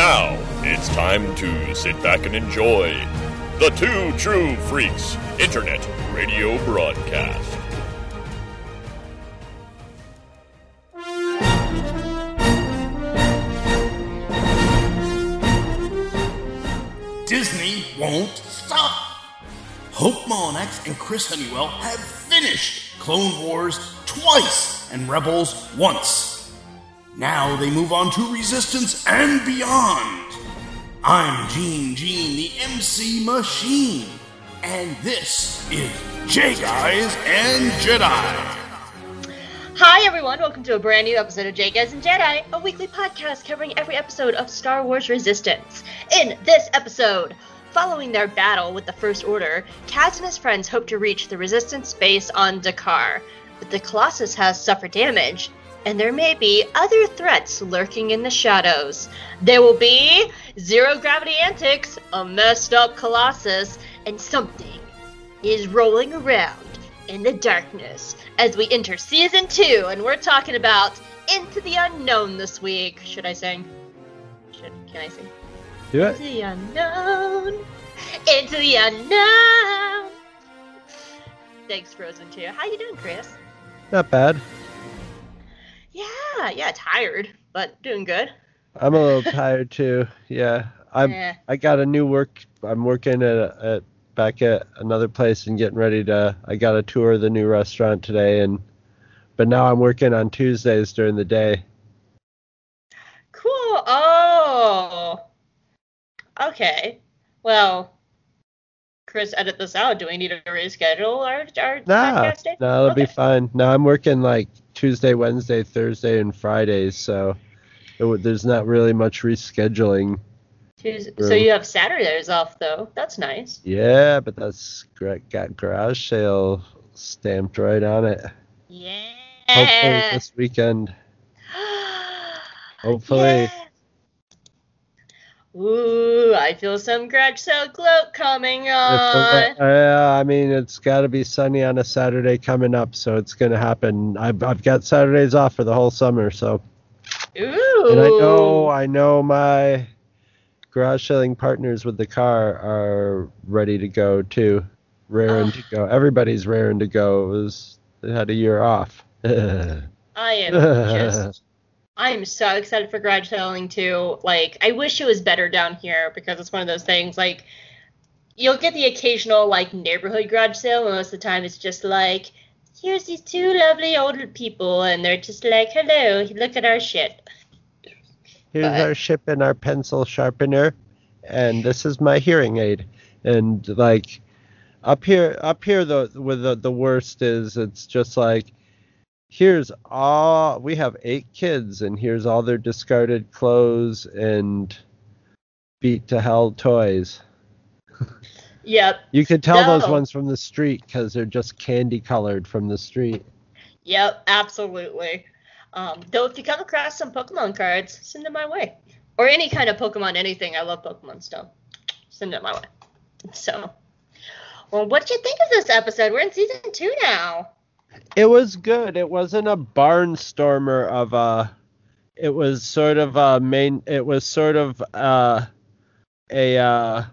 now it's time to sit back and enjoy the Two True Freaks Internet Radio Broadcast. Disney won't stop. Hope Molinax and Chris Honeywell have finished Clone Wars twice and Rebels once. Now they move on to Resistance and beyond. I'm Gene Gene, the MC Machine, and this is J Guys and Jedi. Hi, everyone. Welcome to a brand new episode of J Guys and Jedi, a weekly podcast covering every episode of Star Wars Resistance. In this episode, following their battle with the First Order, Kaz and his friends hope to reach the Resistance base on D'Qar, but the Colossus has suffered damage, and there may be other threats lurking in the shadows. There will be zero gravity antics, a messed up Colossus, and something is rolling around in the darkness as we enter season two, and we're talking about Into the Unknown this week. Should I sing? Should can I sing? Do Into the unknown. Into the unknown. Thanks, Frozen 2. How you doing, Chris? Not bad. Yeah, yeah, tired, but doing good. I'm a little tired too. Yeah. I'm. Yeah. I got a new work. I'm working at, at back at another place and getting ready to. I got a tour of the new restaurant today, and but now I'm working on Tuesdays during the day. Cool. Oh. Okay. Well, Chris, edit this out. Do we need to reschedule our our No, podcast day? no, it'll be fine. No, I'm working like Tuesday, Wednesday, Thursday, and Fridays, so it, would- there's not really much rescheduling. Tues- So you have Saturdays off though. That's nice. Yeah, but that's got garage sale stamped right on it. Yeah. Hopefully this weekend. Hopefully. Yeah. Ooh, I feel some garage sale gloat coming on. yeah, I mean it's got to be sunny on a Saturday coming up, so it's gonna happen. I've I've got Saturdays off for the whole summer, so Ooh. and I know I know my garage selling partners with the car are ready to go too, raring to go. Everybody's raring to go. It was they had a year off. I am just I am so excited for garage selling too. Like, I wish it was better down here because it's one of those things. Like, you'll get the occasional like neighborhood garage sale, and most of the time it's just like, here's these two lovely older people, and they're just like, hello, look at our shit. Here's But- our ship and our pencil sharpener, and this is my hearing aid. And like up here, up here, the with the the worst is it's just like here's all we have eight kids, and here's all their discarded clothes and beat to hell toys. Yep, You could tell those ones from the street because they're just candy colored from the street. yep, absolutely. Um, though if you come across some Pokemon cards, send them my way. Or any kind of Pokemon, anything. I love Pokemon stuff. Send it my way. So, well, what did you think of this episode? We're in season two now. It was good. It wasn't a barnstormer of a. It was sort of a main. It was sort of uh, a uh,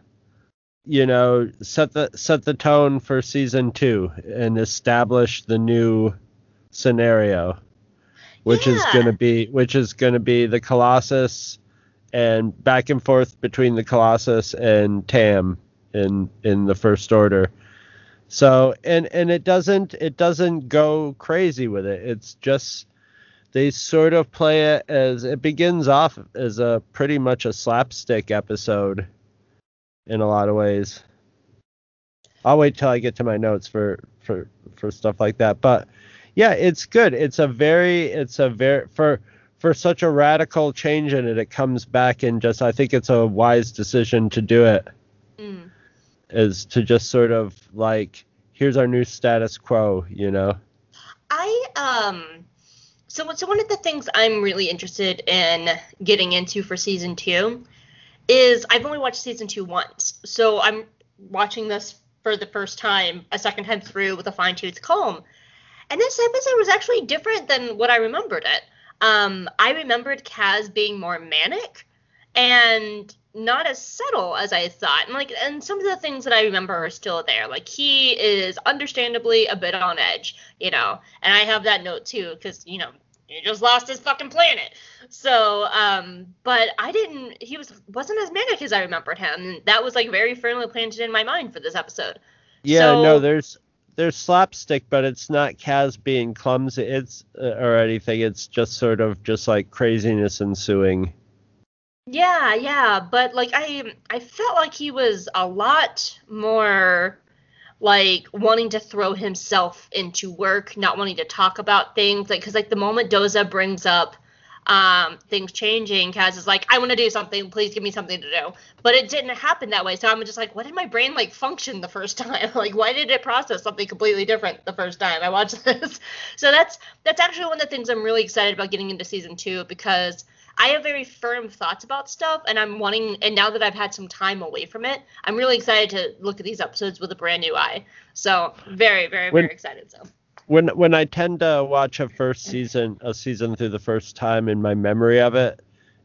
you know set the set the tone for season two and establish the new scenario, which is gonna be which is gonna be the Colossus and back and forth between the Colossus and Tam in in the First Order. So and and it doesn't it doesn't go crazy with it. It's just they sort of play it as it begins off as a pretty much a slapstick episode in a lot of ways. I'll wait till I get to my notes for for for stuff like that. But yeah, it's good. It's a very it's a very for for such a radical change in it, it comes back and just I think it's a wise decision to do it Mm. Is to just sort of like here's our new status quo, you know. I um so so one of the things I'm really interested in getting into for season two is I've only watched season two once, so I'm watching this for the first time, a second time through with a fine tooth comb. And this episode was actually different than what I remembered it. Um, I remembered Kaz being more manic, and not as subtle as I thought. And like and some of the things that I remember are still there. Like he is understandably a bit on edge, you know. And I have that note too cuz you know, he just lost his fucking planet. So, um but I didn't he was wasn't as manic as I remembered him. That was like very firmly planted in my mind for this episode. Yeah, So- no, there's there's slapstick, but it's not Kaz being clumsy. It's uh, or anything. It's just sort of just like craziness ensuing. Yeah, yeah, but like I I felt like he was a lot more like wanting to throw himself into work, not wanting to talk about things like cuz like the moment Doza brings up um things changing, Kaz is like I want to do something, please give me something to do. But it didn't happen that way. So I'm just like what did my brain like function the first time? like why did it process something completely different the first time I watched this? So that's that's actually one of the things I'm really excited about getting into season 2 because I have very firm thoughts about stuff, and I'm wanting. And now that I've had some time away from it, I'm really excited to look at these episodes with a brand new eye. So very, very, When- very excited. So When when I tend to watch a first season a season through the first time in my memory of it,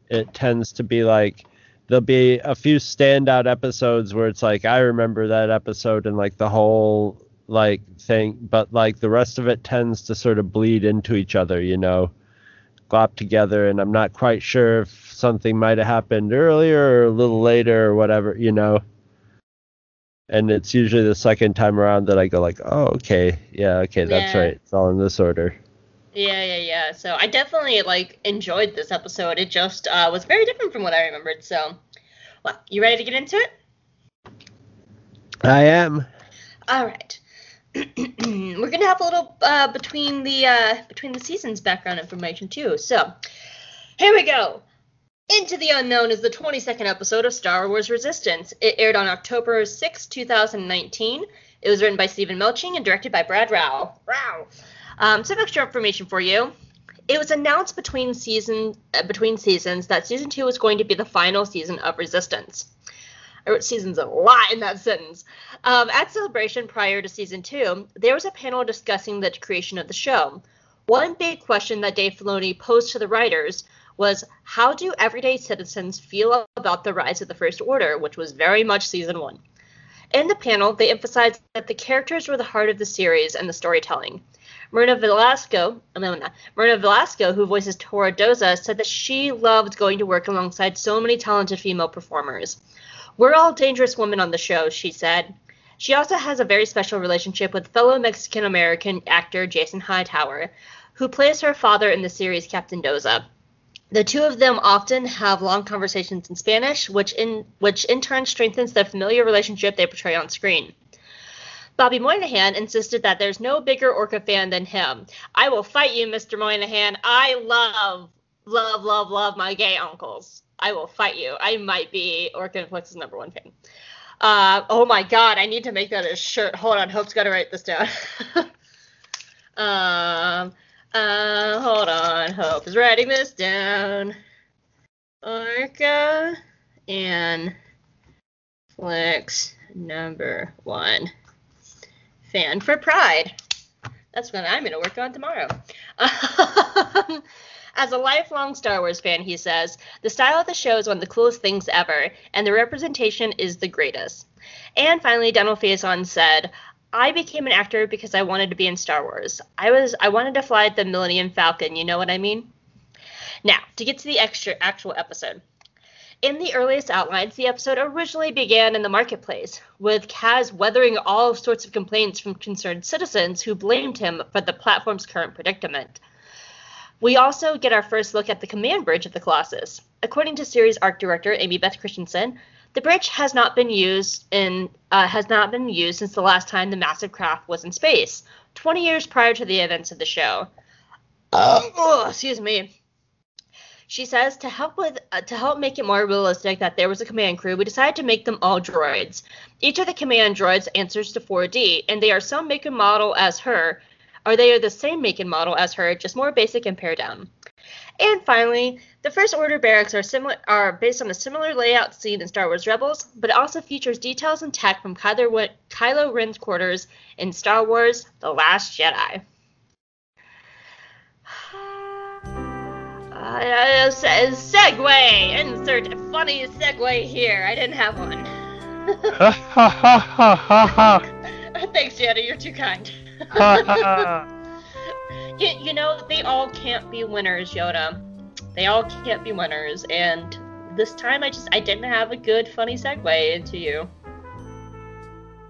it tends to be like there'll be a few standout episodes where it's like I remember that episode and like the whole like thing, but like the rest of it tends to sort of bleed into each other, you know, glop together, and I'm not quite sure if something might have happened earlier or a little later or whatever, you know. And it's usually the second time around that I go like, oh, okay, yeah, okay, that's Yeah. right, it's all in this order. yeah, yeah, yeah. So I definitely like enjoyed this episode. It just uh, was very different from what I remembered. So, well, you ready to get into it? I am. All right. We're gonna have a little uh, between the uh, between the seasons background information too. So here we go. Into the Unknown is the 22nd episode of Star Wars Resistance. It aired on October 6, 2019. It was written by Steven Melching and directed by Brad Rau. Rau. Um, some extra information for you. It was announced between season uh, between seasons that season two was going to be the final season of Resistance. I wrote seasons a lot in that sentence. Um, at Celebration prior to season two, there was a panel discussing the creation of the show. One big question that Dave Filoni posed to the writers was how do everyday citizens feel about the rise of the First Order, which was very much season one. In the panel, they emphasized that the characters were the heart of the series and the storytelling. Myrna Velasco, Myrna Velasco, who voices Torra Doza, said that she loved going to work alongside so many talented female performers. We're all dangerous women on the show, she said. She also has a very special relationship with fellow Mexican American actor Jason Hightower, who plays her father in the series Captain Doza. The two of them often have long conversations in Spanish, which in which in turn strengthens the familiar relationship they portray on screen. Bobby Moynihan insisted that there's no bigger Orka fan than him. I will fight you, Mr. Moynihan. I love, love, love, love my gay uncles. I will fight you. I might be Orka Influx's number one fan. Uh, oh my god, I need to make that a shirt. Hold on, Hope's got to write this down. um, uh, hold on, Hope is writing this down. Orka and Flix number one. Fan for Pride. That's what I'm going to work on tomorrow. As a lifelong Star Wars fan, he says, the style of the show is one of the coolest things ever, and the representation is the greatest. And finally, Donald Faison said, I became an actor because I wanted to be in Star Wars. I was I wanted to fly the Millennium Falcon, you know what I mean? Now, to get to the extra actual episode. In the earliest outlines, the episode originally began in the marketplace, with Kaz weathering all sorts of complaints from concerned citizens who blamed him for the platform's current predicament. We also get our first look at the command bridge of the Colossus. According to series art director Amy Beth Christenson, the bridge has not been used in uh, has not been used since the last time the massive craft was in space, 20 years prior to the events of the show. oh, excuse me. She says to help with uh, to help make it more realistic that there was a command crew, we decided to make them all droids. Each of the command droids answers to 4D, and they are some make and model as her, or they are the same make and model as her, just more basic and pared down. And finally, the First Order barracks are similar are based on a similar layout seen in Star Wars Rebels, but it also features details and tech from Kylo, Kylo Ren's quarters in Star Wars: The Last Jedi. Uh, se- segue. Insert funny segue here. I didn't have one. Ha ha ha ha ha ha. Thanks, Jenna. You're too kind. Ha ha. you, you know, they all can't be winners, Yoda. They all can't be winners, and this time I just I didn't have a good funny segue into you.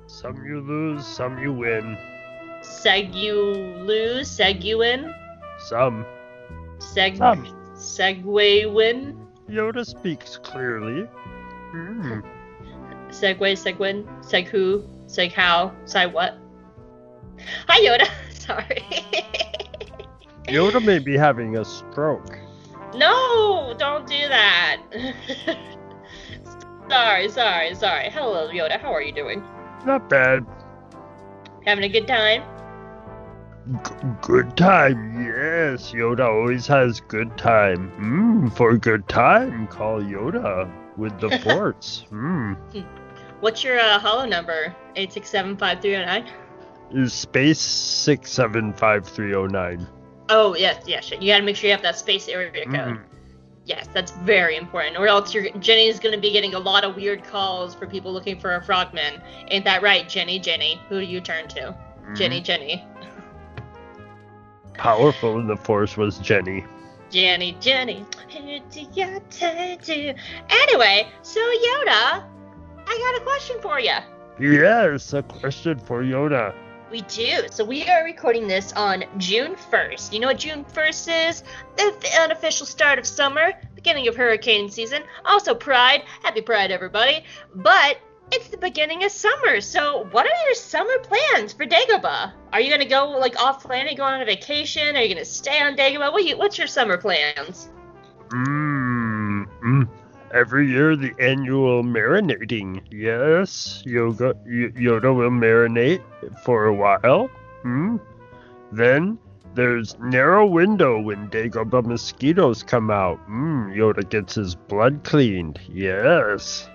Some you lose, some you win. Seg you lose, seg you win, Some. seg Some. segue win, Yoda speaks clearly. Hmm. segue seg win, seg who, seg how, seg what. Hi Yoda. Sorry. Yoda may be having a stroke. No, don't do that. sorry, sorry, sorry. Hello, Yoda. How are you doing? Not bad. Having a good time? G- good time, yes. Yoda always has good time. Hmm. For good time, call Yoda with the force. Hmm. What's your uh, hollow number? Eight six seven five three zero nine. Is space six seven five three zero nine. Oh yes, yes. You gotta make sure you have that space area code. Hmm. Yes, that's very important, or else your Jenny's gonna be getting a lot of weird calls for people looking for a frogman. Ain't that right, Jenny? Jenny, who do you turn to? Jenny, Jenny, Powerful in the force was Jenny. Jenny, Jenny. Who do you turn to? Anyway, so Yoda, I got a question for you. Yes, a question for Yoda. We do. So we are recording this on June 1st. You know what June 1st is? The unofficial start of summer, beginning of hurricane season, also Pride. Happy Pride, everybody. But it's the beginning of summer. So what are your summer plans for Dagobah? Are you gonna go like off planet, go on a vacation? Are you gonna stay on Dagobah? What you, what's your summer plans? Mmm. Mm. Every year, the annual marinating. Yes, Yoga, y- Yoda will marinate for a while. Hmm. Then there's narrow window when Dagobah mosquitoes come out. Hmm. Yoda gets his blood cleaned. Yes.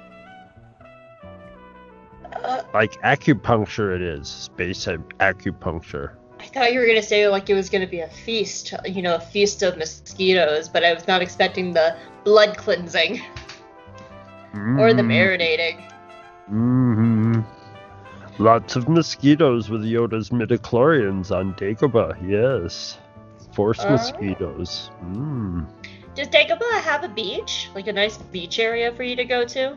Uh, Like acupuncture, it is space ac- acupuncture. I thought you were gonna say like it was gonna be a feast, you know, a feast of mosquitoes, but I was not expecting the blood cleansing or the marinating. Mm. marinating. hmm Lots of mosquitoes with Yoda's midichlorians on Dagobah, yes. Force Oh. mosquitoes. Mm. Does Dagobah have a beach? Like a nice beach area for you to go to?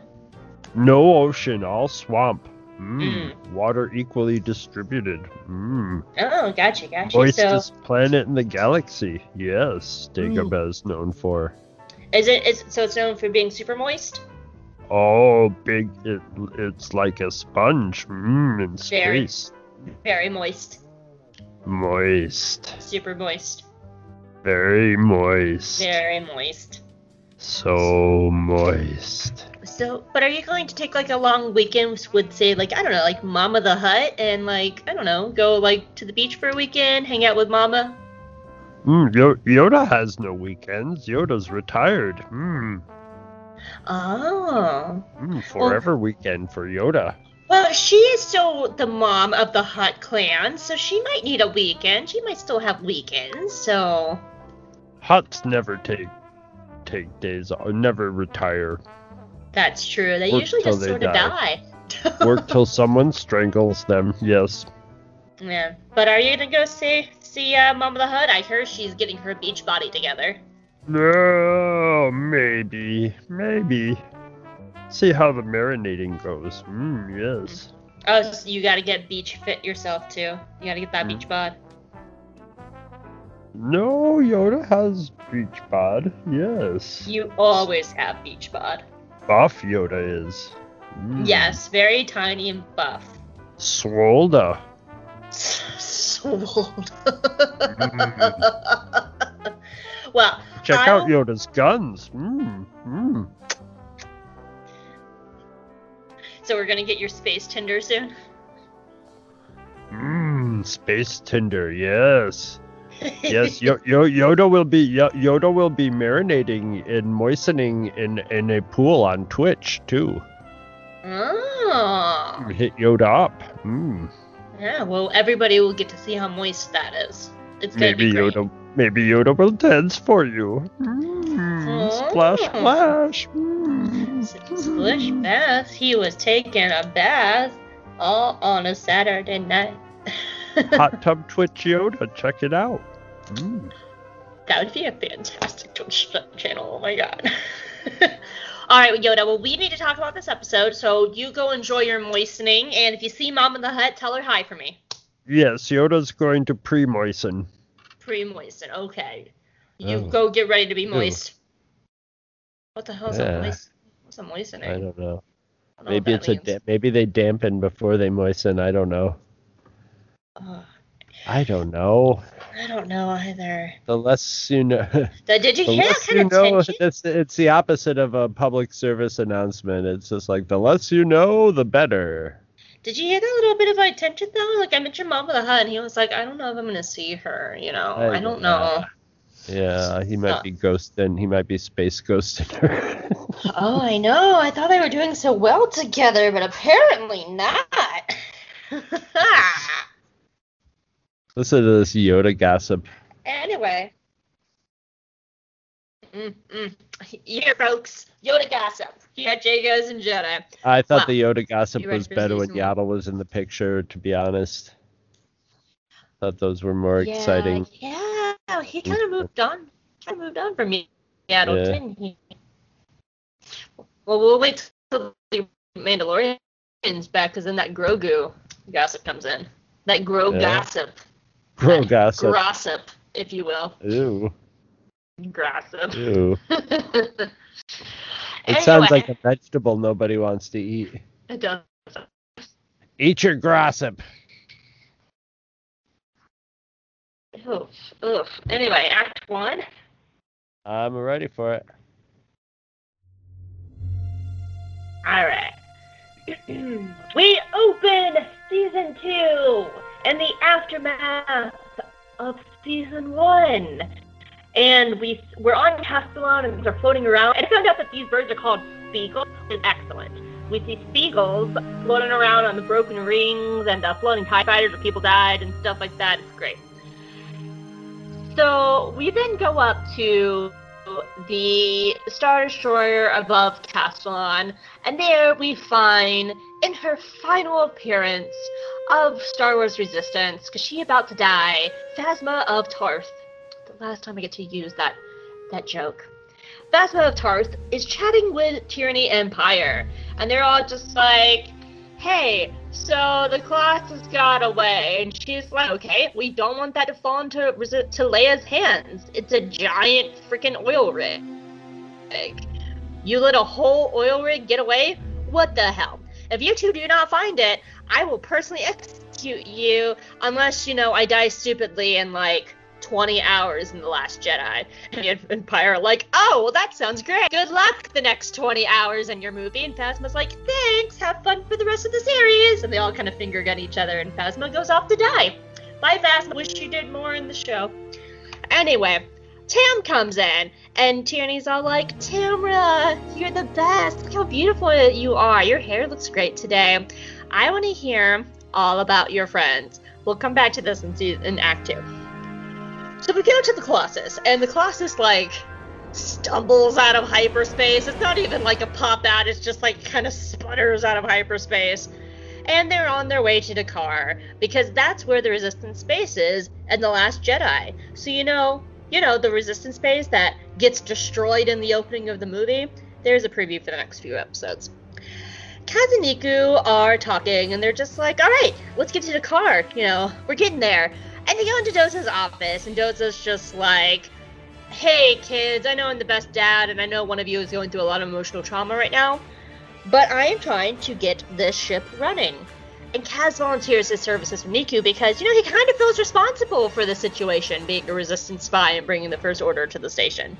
No ocean, all swamp. Mm. Mm. Water equally distributed. Mm. Oh, gotcha, gotcha. So, Moistest planet in the galaxy. Yes, Dagobah is known for. is it is so it's known for being super moist? Oh, big! It, it's like a sponge. Mm, in Very. space. Very moist, Moist. super moist, Very moist. very moist. So moist. So, but are you going to take like a long weekend with, say, like I don't know, like Mama the Hutt, and like I don't know, go like to the beach for a weekend, hang out with Mama? Mm, Yoda has no weekends. Yoda's retired. Hmm. Oh. Mm, forever weekend for Yoda. Well, she is still the mom of the Hutt clan, so she might need a weekend. She might still have weekends, so. Hutts never take take days off, never retire. That's true. They Work usually just sort of die. die. Work till someone strangles them. Yes. yeah. But are you gonna go see see uh, Mom of the Hutt? I hear she's getting her beach body together. No, maybe, maybe. See how the marinating goes. Mm, yes. Oh, so you gotta get beach fit yourself too. You gotta get that Mm. beach bod. No, Yoda has beach bod. Yes. You always have beach bod. Buff Yoda is. Mm. Yes, very tiny and buff. Swolda. Swole. well, Check I'll- out Yoda's guns. Mm, mm. so we're gonna get your space Tinder soon. Mmm, space Tinder, yes. Yes, Yo- Yo- Yoda will be Yo- Yoda will be marinating and moistening in in a pool on Twitch too. Oh. Hit Yoda up. Mm. Yeah, well, everybody will get to see how moist that is. It's gonna Maybe be great. Yoda Maybe Yoda will dance for you. Mm, splash, splash. Mm. Splish bath. He was taking a bath all on a Saturday night. Hot Tub Twitch Yoda, check it out. Mm. That would be a fantastic Twitch channel. Oh my god. All right, Yoda. Well, we need to talk about this episode, so you go enjoy your moistening, and if you see Mom in the Hutt, tell her hi for me. Yes, Yoda's going to pre-moisten. Pre-moisten. Okay. You oh. go get ready to be moist. Ew. What the hell is yeah. a moist? What's a moistening? I don't know. I don't maybe know it's means. a da- maybe they dampen before they moisten. I don't know. Uh, I don't know. I don't know either. The less you know. The, did you hear that kind you of know, tension? It's, it's the opposite of a public service announcement. It's just like the less you know, the better. Did you hear that little bit of my tension though? Like I mentioned Mom with a hut, and he was like, "I don't know if I'm gonna see her." You know, I, I don't know. Yeah, he might be ghosting. He might be space ghosting her. oh, I know. I thought they were doing so well together, but apparently not. Listen to this Yoda gossip. Anyway. Mm-mm. Here, folks. Yoda gossip. Here Jay goes and Jedi. I thought the Yoda gossip was better when Yaddle was in the picture, to be honest. Thought those were more yeah, exciting. Yeah, he kind of moved on. Kind of moved on from Yaddle, yeah. didn't he? Well, we'll wait till the Mandalorian's back, because then that Grogu gossip comes in. That Gro yeah. gossip. Gro gossip. Gossip, if you will. Ew. Gossip. Ew. it anyway. sounds like a vegetable nobody wants to eat. It does. Eat your gossip. Oof, oof. Anyway, Act One. I'm ready for it. All right. we open season two and the aftermath of season one. And we we're on Castilon and they're floating around. And I found out that these birds are called Spiegels. Is excellent. We see Spiegels floating around on the broken rings and uh, floating TIE fighters where people died and stuff like that. It's great. So we then go up to the Star Destroyer above Castilon, and there we find, in her final appearance of Star Wars Resistance, because she about to die, Phasma of Tarth. Last time I get to use that that joke. Phasma of Tarth is chatting with Tierny and Pyre, and they're all just like, hey, so the class has got away, and she's like, okay, we don't want that to fall into to Leia's hands. It's a giant freaking oil rig. Like you let a whole oil rig get away? What the hell? If you two do not find it, I will personally execute you, unless you know I die stupidly and like 20 hours in The Last Jedi. And the Empire are like, oh, well, that sounds great. Good luck the next 20 hours in your movie. And Phasma's like, thanks, have fun for the rest of the series. And they all kind of finger gun each other, and Phasma goes off to die. Bye, Phasma. Wish you did more in the show. Anyway, Tam comes in, and Tierny's all like, Tamra, you're the best. Look how beautiful you are. Your hair looks great today. I want to hear all about your friends. We'll come back to this in, season, in Act 2. So we go to the Colossus, and the Colossus like stumbles out of hyperspace. It's not even like a pop out, it's just like kind of sputters out of hyperspace. And they're on their way to D'Qar because that's where the resistance base is in The Last Jedi. So you know, you know, the resistance base that gets destroyed in the opening of the movie. There's a preview for the next few episodes. Kaz and Neeku are talking, and they're just like, all right, let's get to D'Qar. You know, we're getting there. And they go into Doza's office, and Doza's just like, hey, kids, I know I'm the best dad, and I know one of you is going through a lot of emotional trauma right now, but I am trying to get this ship running. And Kaz volunteers his services for Neeku because, you know, he kind of feels responsible for the situation, being a resistance spy and bringing the First Order to the station.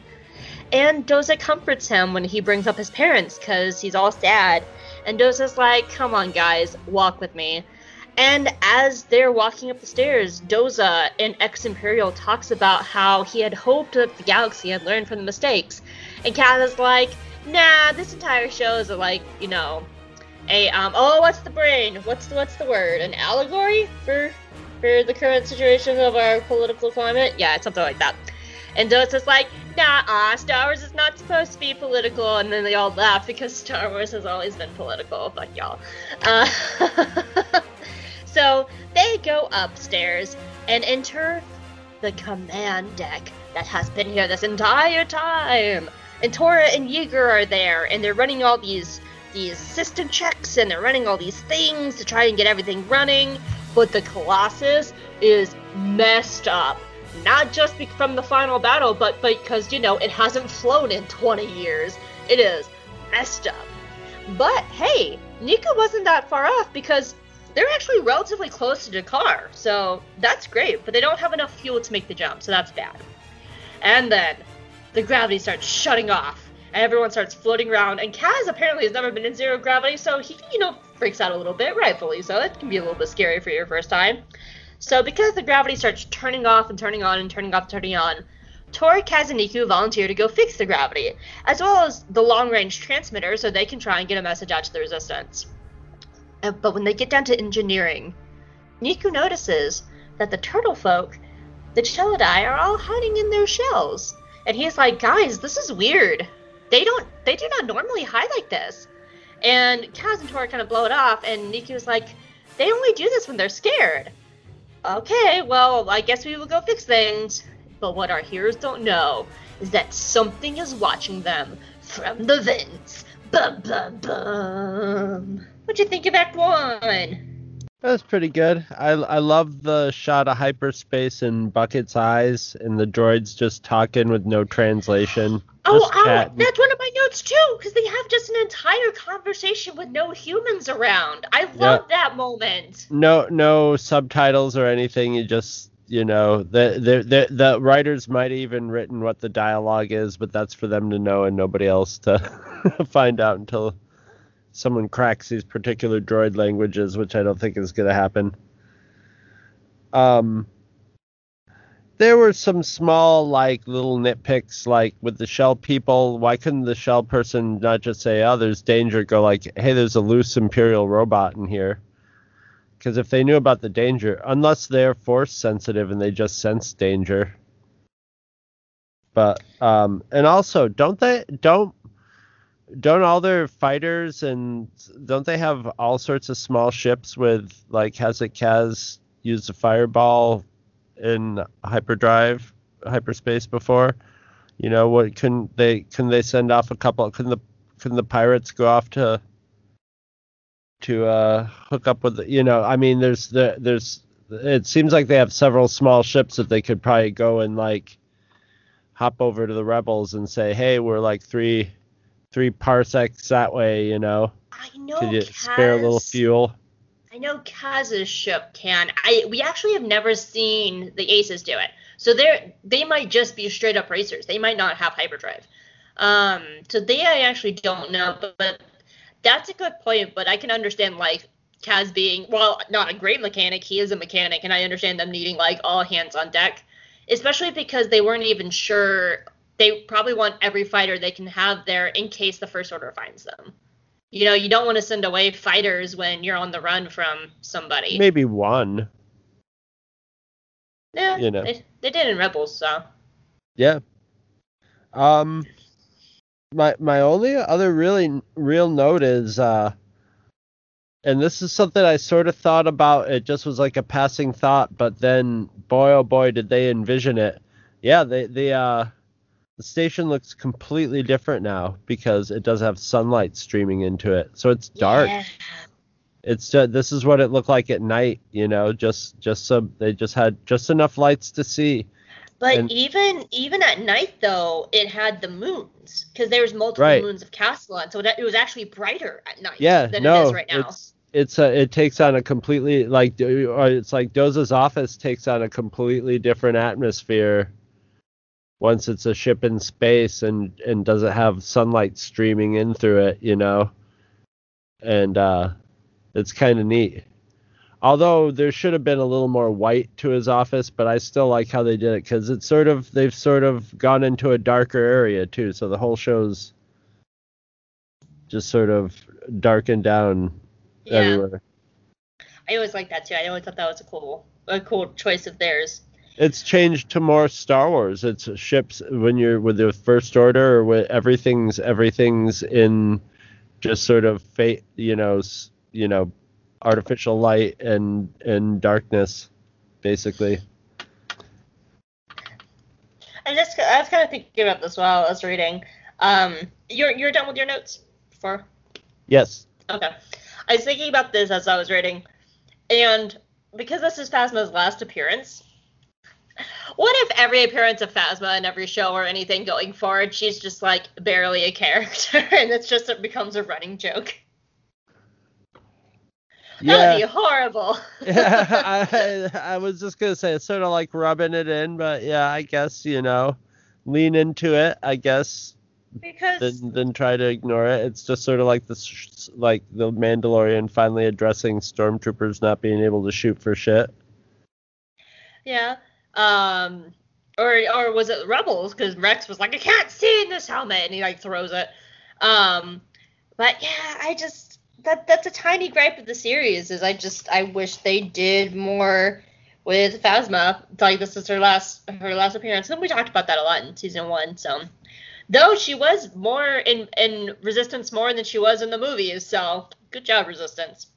And Doza comforts him when he brings up his parents because he's all sad. And Doza's like, come on, guys, walk with me. And as they're walking up the stairs, Doza in Ex Imperial talks about how he had hoped that the galaxy had learned from the mistakes. And Kaz is like, nah, this entire show is like, you know, a um oh what's the brain? What's the what's the word? An allegory for for the current situation of our political climate? Yeah, something like that. And Doza is like, nah, uh, Star Wars is not supposed to be political. And then they all laugh because Star Wars has always been political. Fuck y'all. Uh, so they go upstairs and enter the command deck that has been here this entire time. And Torra and Yeager are there, and they're running all these these system checks, and they're running all these things to try and get everything running. But the Colossus is messed up. Not just from the final battle, but because, you know, it hasn't flown in 20 years. It is messed up. But hey, Neeku wasn't that far off because they're actually relatively close to D'Qar, so that's great, but they don't have enough fuel to make the jump, so that's bad. And then the gravity starts shutting off, and everyone starts floating around, and Kaz apparently has never been in zero gravity, so he, you know, freaks out a little bit, rightfully so. It can be a little bit scary for your first time. So because the gravity starts turning off and turning on and turning off and turning on, Torra, Kaz, and Neeku volunteer to go fix the gravity, as well as the long-range transmitter so they can try and get a message out to the Resistance. Uh, but when they get down to engineering, Neeku notices that the turtle folk, the Chelidae, are all hiding in their shells. And he's like, guys, this is weird. They don't they do not normally hide like this. And Kaz and Torra kind of blow it off, and Neeku's like, they only do this when they're scared. Okay, well, I guess we will go fix things. But what our heroes don't know is that something is watching them from the vents. Bum bum bum. What'd you think of Act One? That was pretty good. I I love the shot of hyperspace and Bucket's eyes and the droids just talking with no translation. Oh, oh, that's one of my notes too, because they have just an entire conversation with no humans around. I love that moment. no no subtitles or anything. You just you know the the the, the writers might even written what the dialogue is, but that's for them to know and nobody else to find out until someone cracks these particular droid languages, which I don't think is going to happen. Um, there were some small, like little nitpicks, like with the shell people. Why couldn't the shell person not just say, "Oh, there's danger"? Go like, "Hey, there's a loose Imperial robot in here." Because if they knew about the danger, unless they're force sensitive and they just sense danger. But um, and also, don't they don't don't all their fighters and don't they have all sorts of small ships with like hasn't Kaz used a fireball in hyperdrive hyperspace before? You know what? Couldn't they? Couldn't they send off a couple? Couldn't the couldn't the pirates go off to to uh, hook up with? The, you know, I mean, there's the there's. It seems like they have several small ships that they could probably go and like hop over to the rebels and say, hey, we're like three three parsecs that way, you know. I know. Could you Kaz, spare a little fuel? I know Kaz's ship can. I we actually have never seen the Aces do it, so they they might just be straight up racers. They might not have hyperdrive. Um, so they I actually don't know, but, but that's a good point. But I can understand like Kaz being well, not a great mechanic. He is a mechanic, and I understand them needing like all hands on deck, especially because they weren't even sure. They probably want every fighter they can have there in case the First Order finds them. You know, you don't want to send away fighters when you're on the run from somebody. Maybe one. Yeah, you know. they, they did in Rebels, so. Yeah. Um my my only other really real note is uh and this is something I sort of thought about. It just was like a passing thought, but then boy oh boy did they envision it. Yeah, they the uh the station looks completely different now because it does have sunlight streaming into it. So it's dark. Yeah. It's just, this is what it looked like at night, you know, just just so they just had just enough lights to see. But And- even even at night though, it had the moons because there was multiple Right. moons of Castilon, so that it was actually brighter at night Yeah, than no, it is right now. it's it's a, it takes on a completely like or it's like Doza's office takes on a completely different atmosphere once it's a ship in space and and doesn't have sunlight streaming in through it, you know. And uh it's kind of neat. Although there should have been a little more white to his office, but I still like how they did it cuz it's sort of they've sort of gone into a darker area too, so the whole show's just sort of darkened down yeah, everywhere. I always liked that too. I always thought that was a cool a cool choice of theirs. It's changed to more Star Wars. It's ships when you're with the First Order, or with everything's everything's in just sort of fate, you know, you know, artificial light and and darkness, basically. I just I was kind of thinking about this while I was reading. Um, you're you're done with your notes for Yes. okay. I was thinking about this as I was reading, and because this is Phasma's last appearance, what if every appearance of Phasma in every show or anything going forward, she's just like barely a character, and it's just it becomes a running joke? That would be horrible. yeah, I, I was just gonna say it's sort of like rubbing it in, but yeah, I guess you know, lean into it. I guess because then then try to ignore it. It's just sort of like the like the Mandalorian finally addressing stormtroopers not being able to shoot for shit. Yeah. Um. Or or was it Rebels? Because Rex was like, I can't see in this helmet, and he like throws it. Um. But yeah, I just that that's a tiny gripe of the series. Is I just I wish they did more with Phasma. Like this is her last her last appearance, and we talked about that a lot in season one. So. Though she was more in in Resistance more than she was in the movies, so good job Resistance.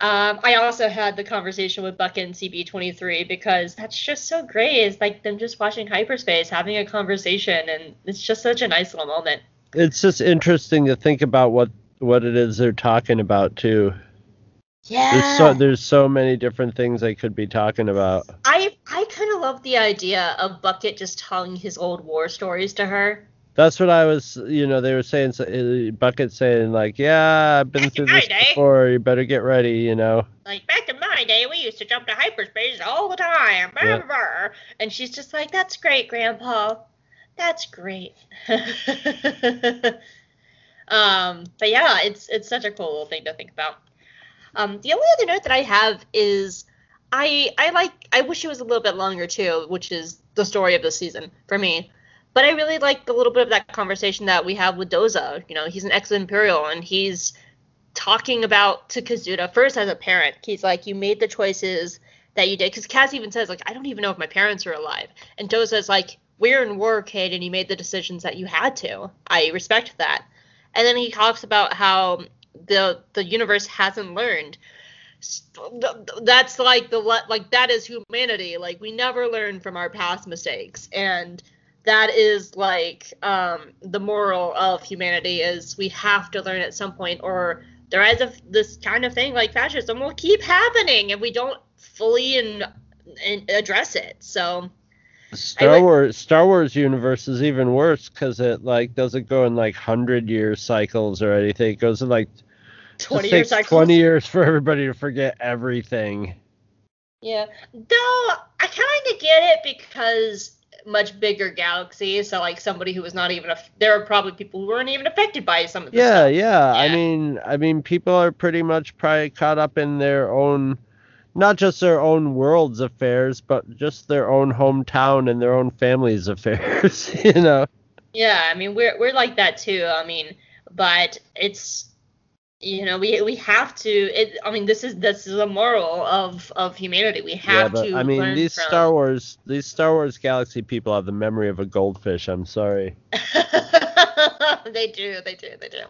Um, I also had the conversation with Buck and CB23 because that's just so great. It's like them just watching hyperspace, having a conversation, and it's just such a nice little moment. It's just interesting to think about what what it is they're talking about too. Yeah. There's so there's so many different things they could be talking about. I I kind of love the idea of Bucket just telling his old war stories to her. That's what I was, you know, they were saying, so- uh, Bucket saying like, yeah, I've been Back through this day." before. You better get ready, you know. Like back in my day, we used to jump to hyperspace all the time. Yeah. And she's just like, "That's great, Grandpa. That's great." um, but yeah, it's it's such a cool little thing to think about. Um, the only other note that I have is I I like I wish it was a little bit longer too, which is the story of the season for me. But I really like the little bit of that conversation that we have with Doza. You know, he's an ex-imperial and he's talking about to Kazuda first as a parent. He's like, you made the choices that you did. Because Kaz even says, like, I don't even know if my parents are alive. And Doza's like, we're in war, kid, and you made the decisions that you had to. I respect that. And then he talks about how the the universe hasn't learned. That's like the like that is humanity. Like we never learn from our past mistakes, and that is like um, the moral of humanity is we have to learn at some point, or there is a, this kind of thing like fascism will keep happening if we don't fully and, and address it. So Star would- Wars Star Wars universe is even worse because it like doesn't go in like hundred year cycles or anything. It goes in like twenty year cycles. twenty years for everybody to forget everything. Yeah, though I kind of get it because much bigger galaxy. So like somebody who was not even a, there are probably people who weren't even affected by some of the Yeah, stuff. yeah. I mean, I mean, people are pretty much probably caught up in their own, not just their own world's affairs, but just their own hometown and their own family's affairs. you know. Yeah, I mean we're we're like that too. I mean, but it's you know we we have to. It, I mean this is this is a moral of of humanity. We yeah, have but to. I mean, learn these from... Star Wars, these Star Wars Galaxy people have the memory of a goldfish. I'm sorry. they do, they do, they do.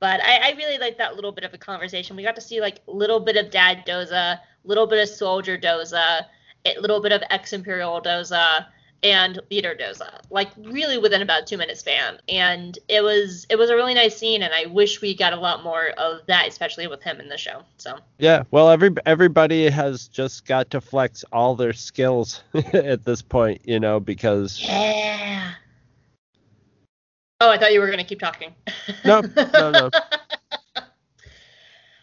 But I, I really like that little bit of a conversation. We got to see like a little bit of Dad Doza, little bit of Soldier Doza, a little bit of Ex Imperial Doza, and Leader Doza. Like really within about two minute span. And it was it was a really nice scene, and I wish we got a lot more of that, especially with him in the show. So Yeah, well, every everybody has just got to flex all their skills at this point, you know, because yeah. Oh, I thought you were gonna keep talking. no, no, no.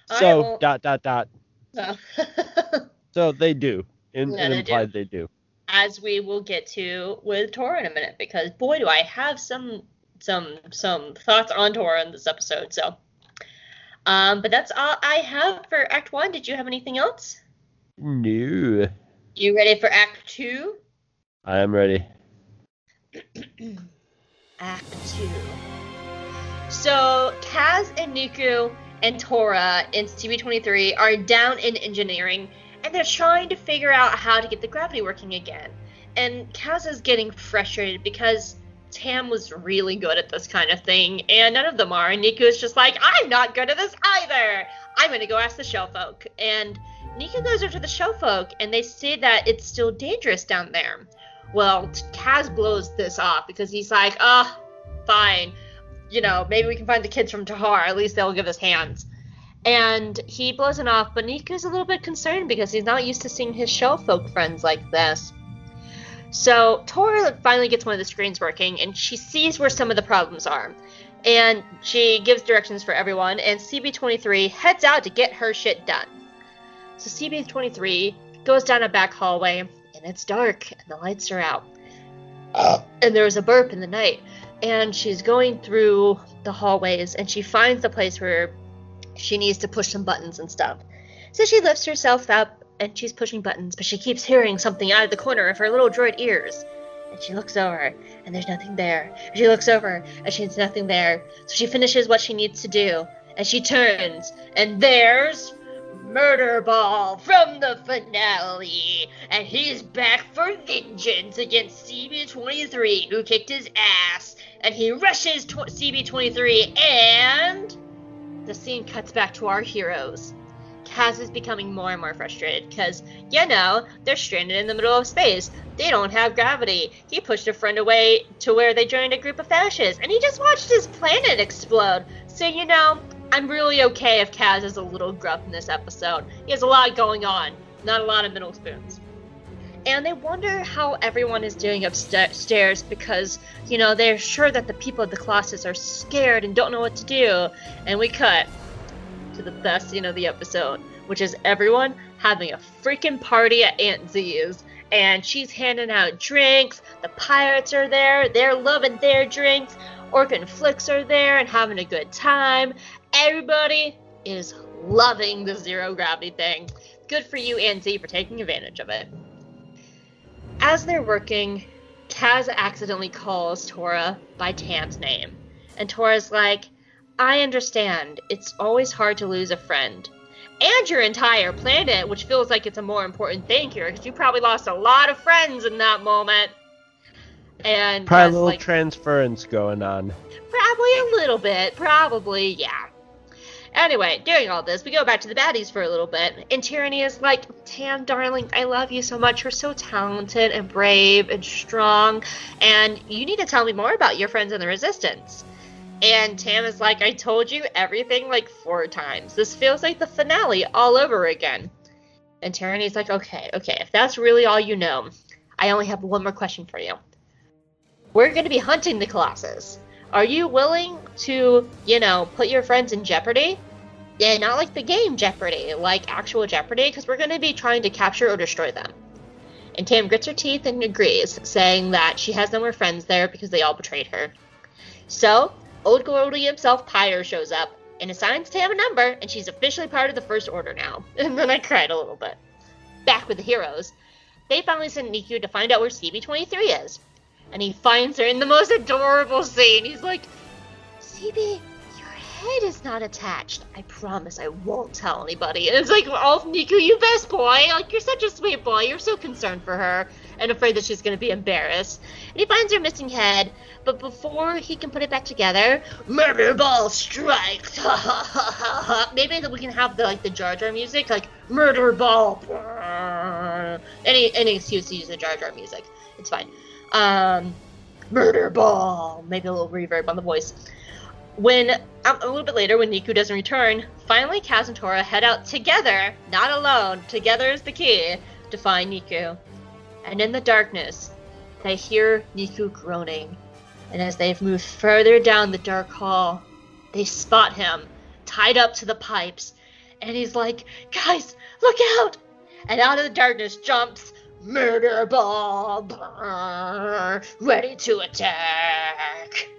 All right, So well- dot dot dot. So. So they do. In, Yeah, in they do. implied they do. As we will get to with Torra in a minute, because boy, do I have some some some thoughts on Torra in this episode. So, um, but that's all I have for Act One. Did you have anything else? No. You ready for Act Two? I am ready. Act Two. So Kaz and Neeku and Torra in CB23 are down in engineering, and they're trying to figure out how to get the gravity working again. And Kaz is getting frustrated because Tam was really good at this kind of thing, and none of them are. And Neeku's just like, I'm not good at this either. I'm gonna go ask the show folk. And Niku goes over to the show folk, and they say that it's still dangerous down there. Well, Kaz blows this off because he's like, oh, fine. You know, maybe we can find the kids from Tehar. At least they'll give us hands. And he blows it off, but Neeku's a little bit concerned because he's not used to seeing his show folk friends like this. So Torra finally gets one of the screens working, and she sees where some of the problems are. And she gives directions for everyone, and CB23 heads out to get her shit done. So CB23 goes down a back hallway, and it's dark, and the lights are out. Uh. And there's a burp in the night, and she's going through the hallways, and she finds the place where she needs to push some buttons and stuff. So she lifts herself up and she's pushing buttons, but she keeps hearing something out of the corner of her little droid ears. And she looks over, and there's nothing there. She looks over, and she's nothing there. So she finishes what she needs to do, and she turns, and there's Murder Ball from the finale, and he's back for vengeance against CB23, who kicked his ass. And he rushes to- CB23, and the scene cuts back to our heroes. Kaz is becoming more and more frustrated because, you know, they're stranded in the middle of space. They don't have gravity. He pushed a friend away to where they joined a group of fascists, and he just watched his planet explode. So, you know, I'm really okay if Kaz is a little gruff in this episode. He has a lot going on, not a lot of middle spoons. And they wonder how everyone is doing upstairs because, you know, they're sure that the people of the Colossus are scared and don't know what to do. And we cut to the best scene of the episode, which is everyone having a freaking party at Aunt Z's. And she's handing out drinks. The pirates are there. They're loving their drinks. Orka and Flix are there and having a good time. Everybody is loving the zero gravity thing. Good for you, Aunt Z, for taking advantage of it. As they're working, Kaz accidentally calls Torra by Tam's name. And Torra's like, I understand. It's always hard to lose a friend. And your entire planet, which feels like it's a more important thing here, because you probably lost a lot of friends in that moment. And probably a little like, transference going on. Probably a little bit. Probably, yeah. Anyway, during all this, we go back to the baddies for a little bit, and Tierny is like, Tam, darling, I love you so much. You're so talented and brave and strong, and you need to tell me more about your friends in the Resistance. And Tam is like, I told you everything like four times. This feels like the finale all over again. And Tierny's like, okay, okay, if that's really all you know, I only have one more question for you. We're going to be hunting the Colossus. Are you willing to, you know, put your friends in jeopardy? Yeah, not like the game Jeopardy, like actual Jeopardy, because we're going to be trying to capture or destroy them. And Tam grits her teeth and agrees, saying that she has no more friends there because they all betrayed her. So, Old Goldie himself, Pyre, shows up and assigns Tam a number, and she's officially part of the First Order now. And then I cried a little bit. Back with the heroes, they finally send Neeku to find out where CB23 is. And he finds her in the most adorable scene. He's like, CB, head is not attached. I promise I won't tell anybody. And it's like, oh, Neeku, you best boy. Like, you're such a sweet boy. You're so concerned for her and afraid that she's going to be embarrassed. And he finds her missing head, but before he can put it back together, murder ball strikes. Maybe we can have the like the Jar Jar music, like murder ball. Any any excuse to use the Jar Jar music, it's fine. Um, murder ball. Maybe a little reverb on the voice. When um, a little bit later, when Neeku doesn't return, finally Kaz and Torra head out together, not alone. Together is the key to find Neeku. And in the darkness, they hear Neeku groaning. And as they've moved further down the dark hall, they spot him, tied up to the pipes. And he's like, Guys, look out! And out of the darkness jumps Murder Bob, ready to attack.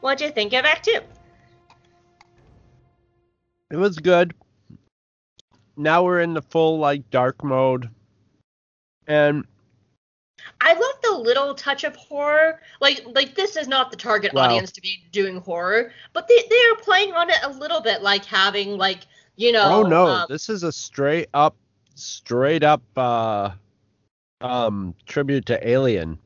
What'd you think of Act 2? It was good. Now we're in the full, like, dark mode. And I love the little touch of horror. Like like this is not the target wow. audience to be doing horror, but they they are playing on it a little bit, like having like you know. Oh no, um, this is a straight up straight up uh, um, tribute to Alien.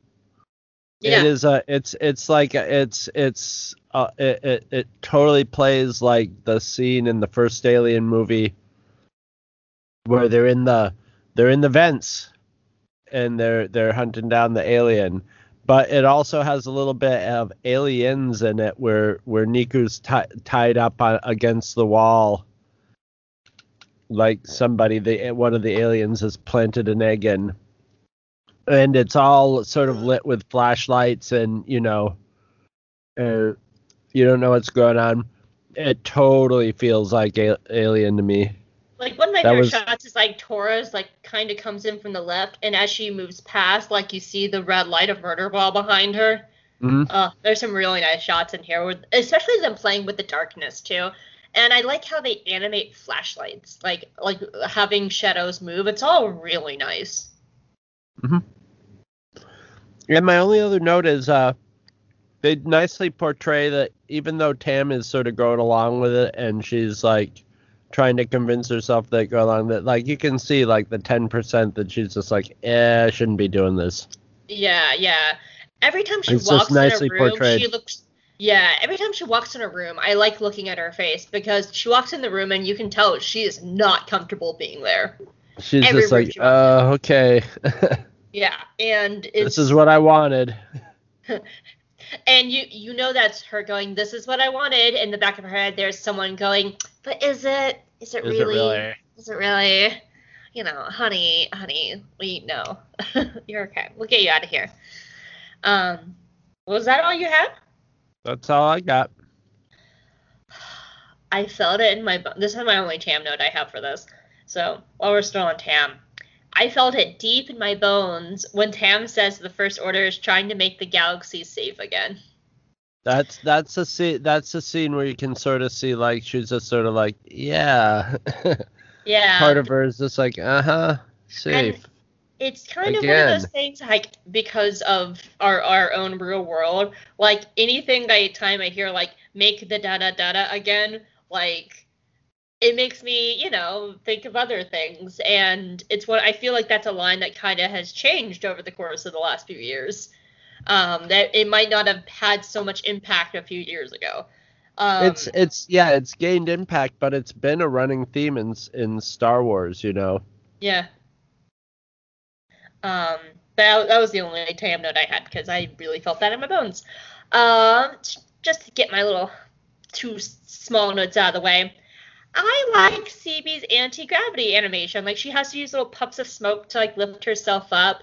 It is a. It's it's like it's it's uh, it, it it totally plays like the scene in the first Alien movie where they're in the they're in the vents and they're they're hunting down the alien. But it also has a little bit of aliens in it where where Neeku's ti tied up on, against the wall like somebody the one of the aliens has planted an egg in and it's all sort of lit with flashlights and you know uh, you don't know what's going on it totally feels like a- alien to me Like one of my That favorite was- shots is like Torra's like kind of comes in from the left, and as she moves past, like you see the red light of murder ball behind her. Mhm. Uh, there's some really nice shots in here, with, especially them playing with the darkness too. And I like how they animate flashlights, like like having shadows move. It's all really nice. And my only other note is uh they nicely portray that even though tam is sort of going along with it and she's like trying to convince herself that go along that like you can see like the 10% that she's just like eh I shouldn't be doing this Yeah, yeah. Every time she It's walks in a room, portrayed. she looks. Yeah, every time she walks in a room, I like looking at her face because she walks in the room and you can tell she is not comfortable being there. she's Every just like uh okay Yeah, and it's this is what I wanted and you you know that's her going. This is what I wanted. In the back of her head, there's someone going. But is it? Is it Is it really? really? Is it really? You know, honey, honey, we know you're okay. We'll get you out of here. Um, was that all you had? that's all I got I felt it in my. This is my only Tam note I have for this. So while we're still on Tam, I felt it deep in my bones when Tam says the First Order is trying to make the galaxy safe again. That's that's a scene. That's a scene where you can sort of see like she's just sort of like yeah. Yeah. Part of her is just like uh huh safe. it's kind of one of those things like because of our our own real world like anything I time i hear like make the da da da da again like it makes me you know think of other things and it's what i feel like that's a line that kind of has changed over the course of the last few years um that it might not have had so much impact a few years ago um it's it's yeah it's gained impact, but it's been a running theme in in Star Wars. You know. Yeah. Um, that, that was the only Tam note I had because I really felt that in my bones. Um, just to get my little two small notes out of the way. I like CB's anti gravity animation. Like she has to use little puffs of smoke to like lift herself up,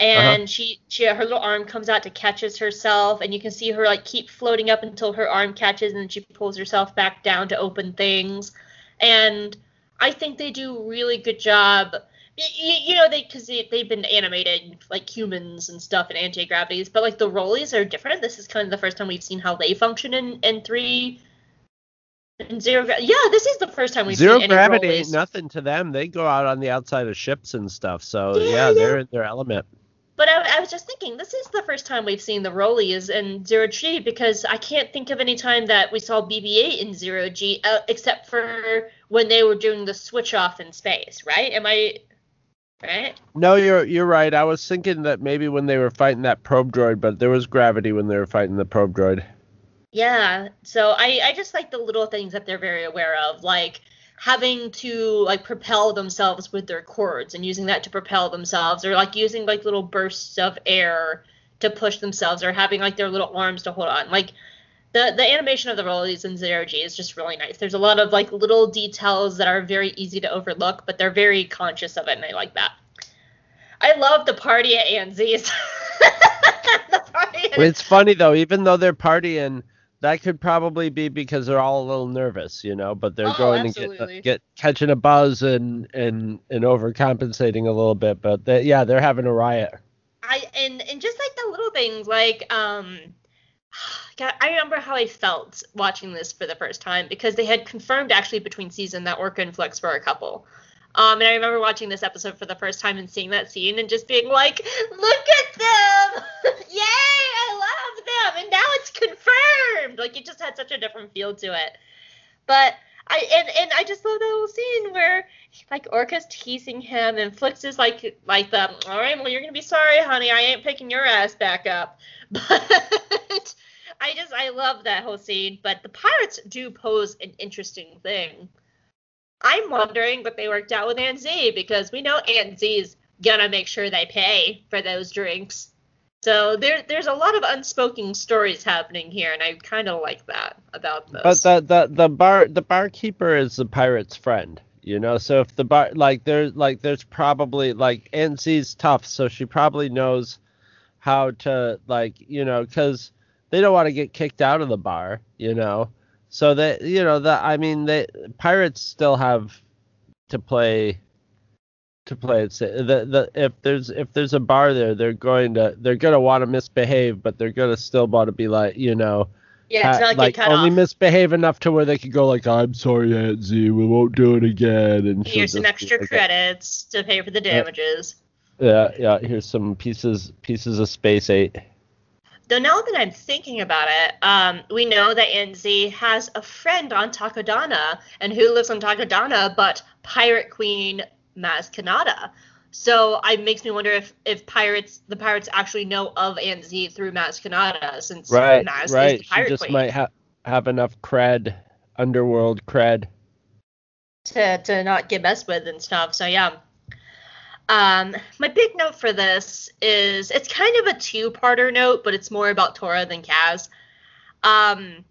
uh-huh. and she she her little arm comes out to catches herself, and you can see her like keep floating up until her arm catches, and then she pulls herself back down to open things. And I think they do a really good job. You, you know, they because they, they've been animated like humans and stuff in anti gravities, but like the rollies are different. This is kind of the first time we've seen how they function in in three. In zero, gra- yeah, this is the first time we've Zero gravity ain't nothing to them. They go out on the outside of ships and stuff. So Yeah, yeah, yeah. they're in their element. But I, I was just thinking, this is the first time we've seen the rollies in zero G because I can't think of any time that we saw BB-8 in zero G uh, except for when they were doing the switch off in space, right? Am I right? No, you're you're right. I was thinking that maybe when they were fighting that probe droid, but there was gravity when they were fighting the probe droid. Yeah. So I, I just like the little things that they're very aware of, like having to like propel themselves with their cords and using that to propel themselves, or like using like little bursts of air to push themselves, or having like their little arms to hold on. Like the the animation of the rollies in zero G is just really nice. There's a lot of like little details that are very easy to overlook, but they're very conscious of it, and I like that. I love the party at party at It's funny though, even though they're partying, that could probably be because they're all a little nervous, you know. But they're Oh, going to get get catching a buzz and and and overcompensating a little bit. But they, yeah, they're having a riot. I and and just like the little things, like um, God, I remember how I felt watching this for the first time because they had confirmed actually between season that Orka and Flix were a couple. Um, and I remember watching this episode for the first time and seeing that scene and just being like, "Look at them! Yay! I love them!" And now it's confirmed. Like it just had such a different feel to it. But I and and I just love that little scene where like Orka's teasing him, and Flix is like like the all right, well you're gonna be sorry, honey. I ain't picking your ass back up. But I just I love that whole scene. But the pirates do pose an interesting thing. I'm wondering what they worked out with Aunt Z because we know Aunt Z is gonna make sure they pay for those drinks. So there, there's a lot of unspoken stories happening here, and I kind of like that about this. But the, the the bar the barkeeper is the pirate's friend, you know. So if the bar like there's like there's probably like Aunt Z's tough, so she probably knows how to like you know because they don't want to get kicked out of the bar, you know. So that you know that I mean they pirates still have to play to play it. sa- The the if there's if there's a bar there, they're going to they're gonna want to misbehave, but they're gonna still want to be like you know yeah, it's not like cut only off. misbehave enough to where they could go like I'm sorry Aunt Z, we won't do it again. And Here's some extra like, credits to pay for the damages. Yeah, yeah. Here's some pieces pieces of space eight. Though now that I'm thinking about it, um, we know that Aunt Z has a friend on Takodana, and who lives on Takodana but Pirate Queen Maz Kanata. So it makes me wonder if, if pirates the pirates actually know of Aunt Z through Maz Kanata, since Right, Maz is right. She just queen. might ha- have enough cred, underworld cred. to to not get messed with and stuff. So yeah. Um, my big note for this is it's kind of a two-parter note, but it's more about Torra than Kaz. Um,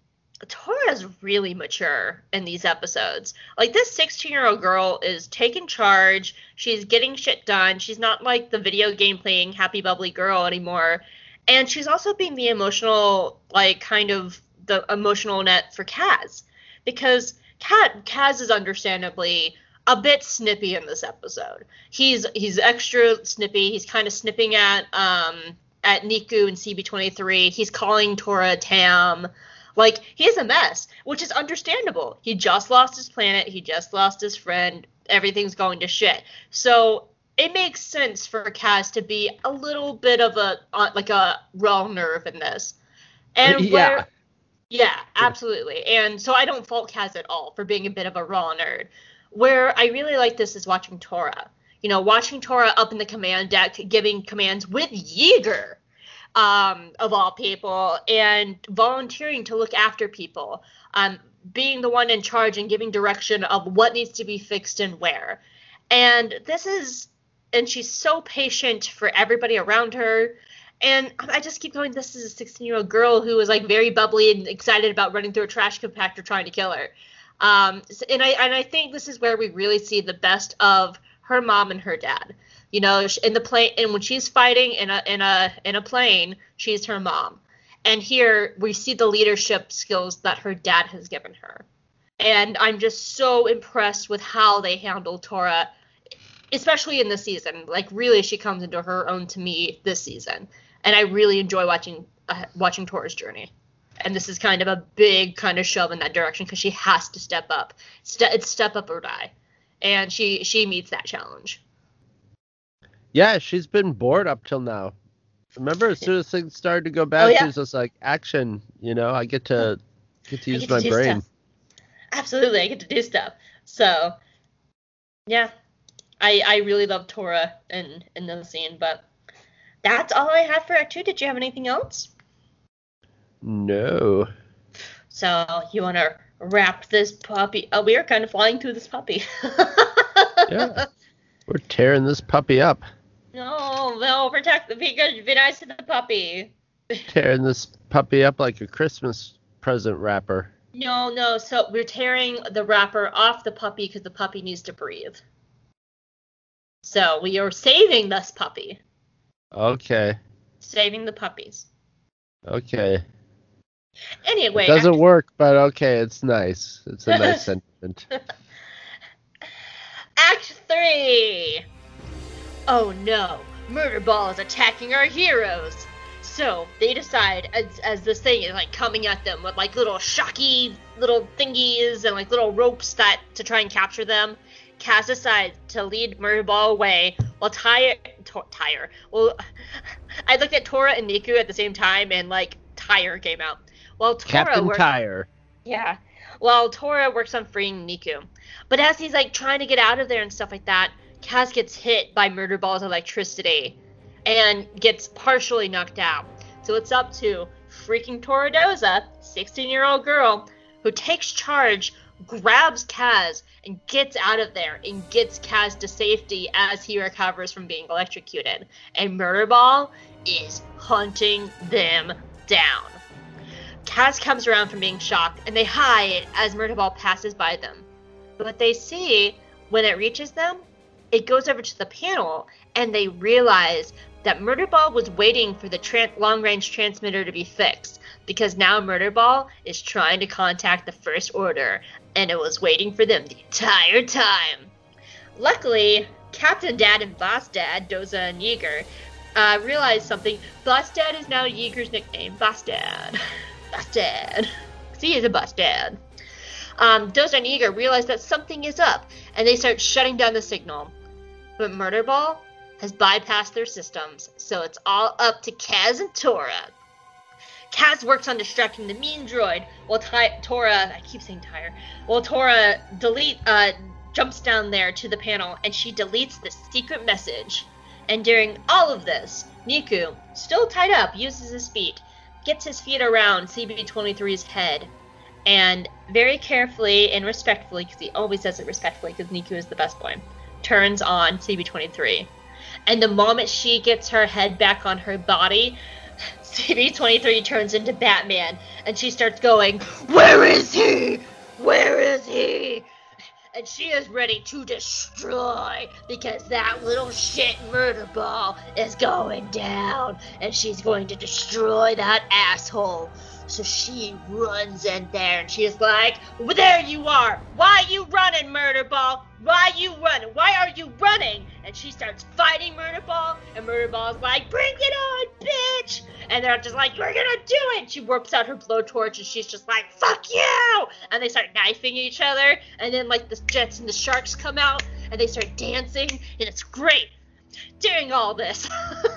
Torra is really mature in these episodes. Like this 16-year-old girl is taking charge. She's getting shit done. She's not like the video game playing happy bubbly girl anymore. And she's also being the emotional, like kind of the emotional net for Kaz. Because Kaz is understandably a bit snippy in this episode. He's he's extra snippy. He's kind of snipping at um at Neeku and CB23. He's calling Torra Tam. Like he's a mess, which is understandable. He just lost his planet. He just lost his friend. Everything's going to shit. So it makes sense for Kaz to be a little bit of a uh, like a raw nerve in this. And Yeah. where yeah, absolutely. And so I don't fault Kaz at all for being a bit of a raw nerd. Where I really like this is watching Torra. You know, watching Torra up in the command deck giving commands with Yeager, um, of all people, and volunteering to look after people. Um, being the one in charge and giving direction of what needs to be fixed and where. And this is and she's so patient for everybody around her. And I just keep going. This is a 16 year old girl who was like very bubbly and excited about running through a trash compactor trying to kill her. Um, and I and I think this is where we really see the best of her mom and her dad. You know, in the plane, and when she's fighting in a in a in a plane, she's her mom. And here we see the leadership skills that her dad has given her. And I'm just so impressed with how they handle Torra especially in this season. Like really, she comes into her own to me this season, and I really enjoy watching uh, watching Torra's journey. And this is kind of a big kind of shove in that direction because she has to step up. Ste- it's step up or die, and she she meets that challenge. Yeah, she's been bored up till now. Remember, as soon as things started to go bad, Oh, yeah. she was just like, "Action!" You know, I get to get to use get my do brain. stuff. Absolutely, I get to do stuff. So, yeah, I I really love Torra in in the scene. But that's all I have for Act Two. Did you have anything else? No. So you want to wrap this puppy? Oh, we are kind of flying through this puppy. Yeah. We're tearing this puppy up. no, no, protect the be good, be nice to the puppy. Tearing this puppy up like a Christmas present wrapper. No, no. So we're tearing the wrapper off the puppy because the puppy needs to breathe. So we are saving this puppy, Okay. saving the puppies. Okay. Anyway, it doesn't work, but okay, it's nice. It's a nice sentiment. Act three. Oh no, Murder Ball is attacking our heroes. So they decide as, as this thing is like coming at them with like little shocky little thingies and like little ropes that to try and capture them. Kaz decides to lead Murder Ball away while Tyre, to, Tyre. Well, I looked at Torra and Neeku at the same time and like Tyre came out. While Torra Captain worked- Tire. yeah. While Torra works on freeing Neeku. But as he's like trying to get out of there and stuff like that, Kaz gets hit by Murder Ball's electricity and gets partially knocked out. So it's up to freaking Torra Doza, 16 year old girl, who takes charge, grabs Kaz, and gets out of there and gets Kaz to safety as he recovers from being electrocuted. And Murder Ball is hunting them down. Kaz comes around from being shocked and they hide as Murderball passes by them. But what they see when it reaches them, it goes over to the panel and they realize that Murderball was waiting for the tra- long range transmitter to be fixed because now Murderball is trying to contact the First Order and it was waiting for them the entire time. Luckily, Captain Dad and Boss Dad, Doza and Yeager, uh, realized something. Boss Dad is now Yeager's nickname. Boss Dad. Boss Dad. See, he's a Dad. Um, Doza and Yeager realize that something is up and they start shutting down the signal. But Murderball has bypassed their systems, so it's all up to Kaz and Torra. Kaz works on distracting the mean droid, while Ty- Torra, I keep saying Tyre, while Torra delete, uh, jumps down there to the panel and she deletes the secret message. And during all of this, Neeku, still tied up, uses his feet, gets his feet around CB23's head, and very carefully and respectfully, because he always does it respectfully, because Neeku is the best boy, turns on CB23. And the moment she gets her head back on her body, CB23 turns into Batman and she starts going, Where is he? Where is he? And she is ready to destroy because that little shit murder ball is going down and she's going to destroy that asshole. So she runs in there and she's like, well, There you are! Why you running, Murder Ball? Why you running? Why are you running? And she starts fighting Murder Ball, and Murder Ball's like, Bring it on, bitch! And they're just like, You're gonna do it! She whips out her blowtorch and she's just like, Fuck you! And they start knifing each other, and then like the Jets and the Sharks come out and they start dancing, and it's great. During all this,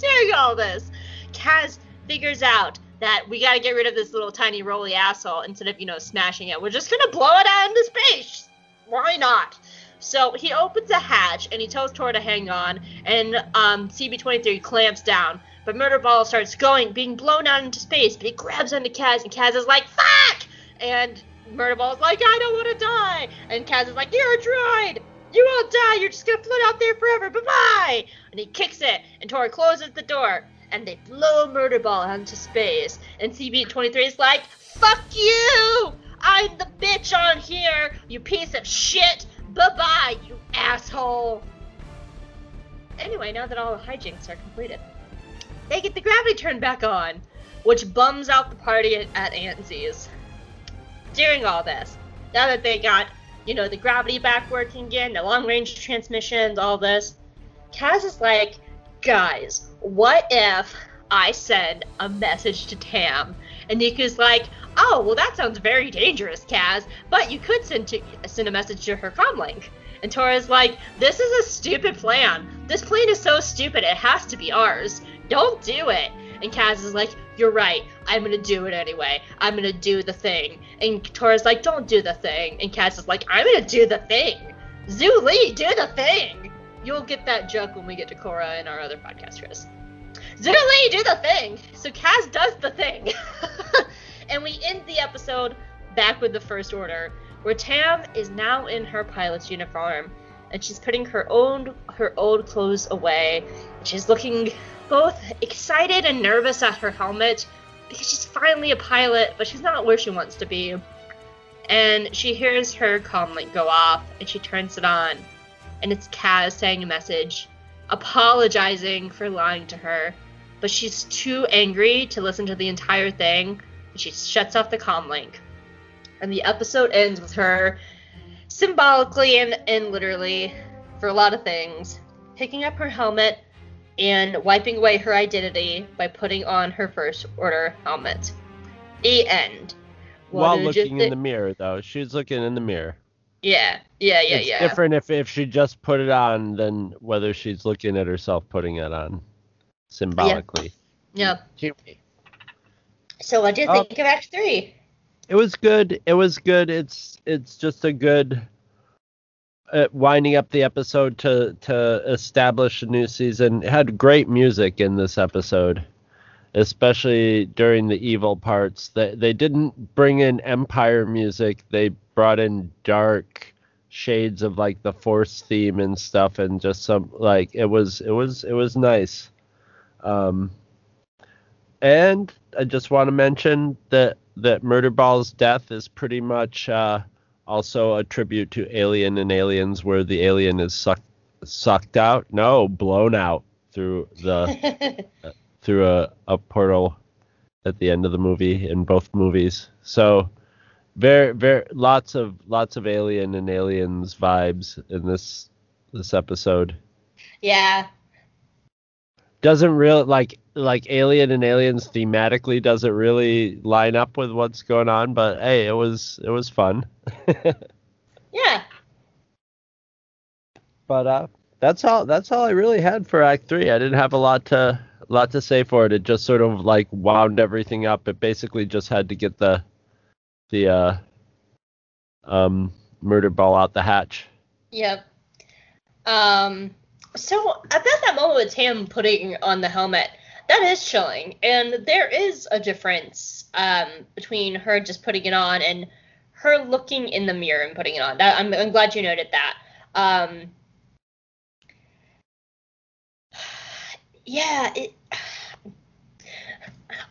during all this, Kaz figures out that we gotta get rid of this little tiny roly asshole instead of, you know, smashing it. We're just gonna blow it out into space. Why not? So he opens a hatch and he tells Tor to hang on, and um, CB23 clamps down. But Murderball starts going, being blown out into space, but he grabs onto Kaz, and Kaz is like, fuck! And Murderball's like, I don't want to die! And Kaz is like, you're a droid! You won't die, you're just gonna float out there forever, bye bye! And he kicks it, and Tor closes the door and they blow a murder ball into space. And CB23 is like, fuck you! I'm the bitch on here, you piece of shit! Bye bye, you asshole! Anyway, now that all the hijinks are completed, they get the gravity turned back on, which bums out the party at, at Aunt Z's. During all this, now that they got, you know, the gravity back working again, the long range transmissions, all this, Kaz is like, guys, what if I send a message to Tam? And Neeku's like, oh, well, that sounds very dangerous, Kaz, but you could send, to, send a message to her comlink. And Torra's like, this is a stupid plan. This plan is so stupid, it has to be ours. Don't do it. And Kaz is like, you're right. I'm gonna do it anyway. I'm gonna do the thing. And Torra's like, don't do the thing. And Kaz is like, I'm gonna do the thing. Zhu Li, do the thing. You'll get that joke when we get to Korra in our other podcast, Chris. Zhu Li, do the thing! So Kaz does the thing. and we end the episode back with the First Order, where Tam is now in her pilot's uniform, and she's putting her own her old clothes away. She's looking both excited and nervous at her helmet because she's finally a pilot, but she's not where she wants to be. And she hears her comlink go off, and she turns it on, and it's Kaz saying a message, apologizing for lying to her, but she's too angry to listen to the entire thing. And she shuts off the comlink. And the episode ends with her symbolically and, and literally, for a lot of things, picking up her helmet and wiping away her identity by putting on her first order helmet. The end. What While looking in the mirror, though, she's looking in the mirror. Yeah, yeah, yeah, it's yeah. different if if she just put it on than whether she's looking at herself putting it on symbolically. Yeah. Cute. So what do you Oh. think of Act Three? it was good. It was good. It's it's just a good uh, winding up the episode to to establish a new season. It had great music in this episode, especially during the evil parts. They they didn't bring in Empire music. They brought in dark shades of like the Force theme and stuff, and just some like it was it was it was nice. Um, and I just want to mention that that Murderball's death is pretty much uh, also a tribute to Alien and Aliens, where the alien is sucked sucked out, no, blown out through the through a, a portal at the end of the movie in both movies. So very very lots of lots of Alien and Aliens vibes in this this episode. Yeah. Doesn't really like like Alien and Aliens thematically doesn't really line up with what's going on, but hey, it was it was fun. Yeah. but uh that's all that's all I really had for Act Three. I didn't have a lot to lot to say for it. It just sort of like wound everything up. It basically just had to get the the uh um murder ball out the hatch. Yep. Um. So about that moment with Tam putting on the helmet, that is chilling, and there is a difference um between her just putting it on and her looking in the mirror and putting it on. That, I'm I'm glad you noted that. Um. Yeah. It.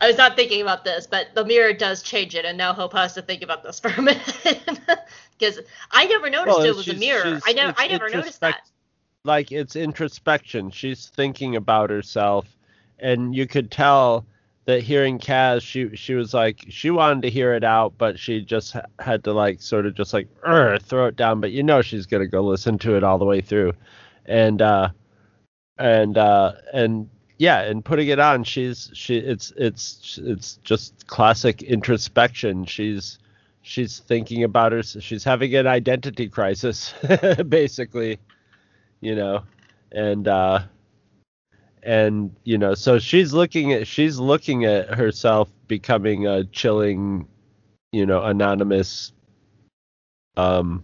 I was not thinking about this, but the mirror does change it, and now Hope has to think about this for a minute because I never noticed Well, it was a mirror. I never, I never noticed that. Like it's introspection. She's thinking about herself, and you could tell that hearing Kaz, she she was like she wanted to hear it out, but she just had to like sort of just like "Urgh," throw it down. But you know she's gonna go listen to it all the way through, and uh, and uh, and yeah, and putting it on, she's she it's it's it's just classic introspection. She's she's thinking about her she's having an identity crisis basically you know and uh and you know so she's looking at she's looking at herself becoming a chilling you know anonymous um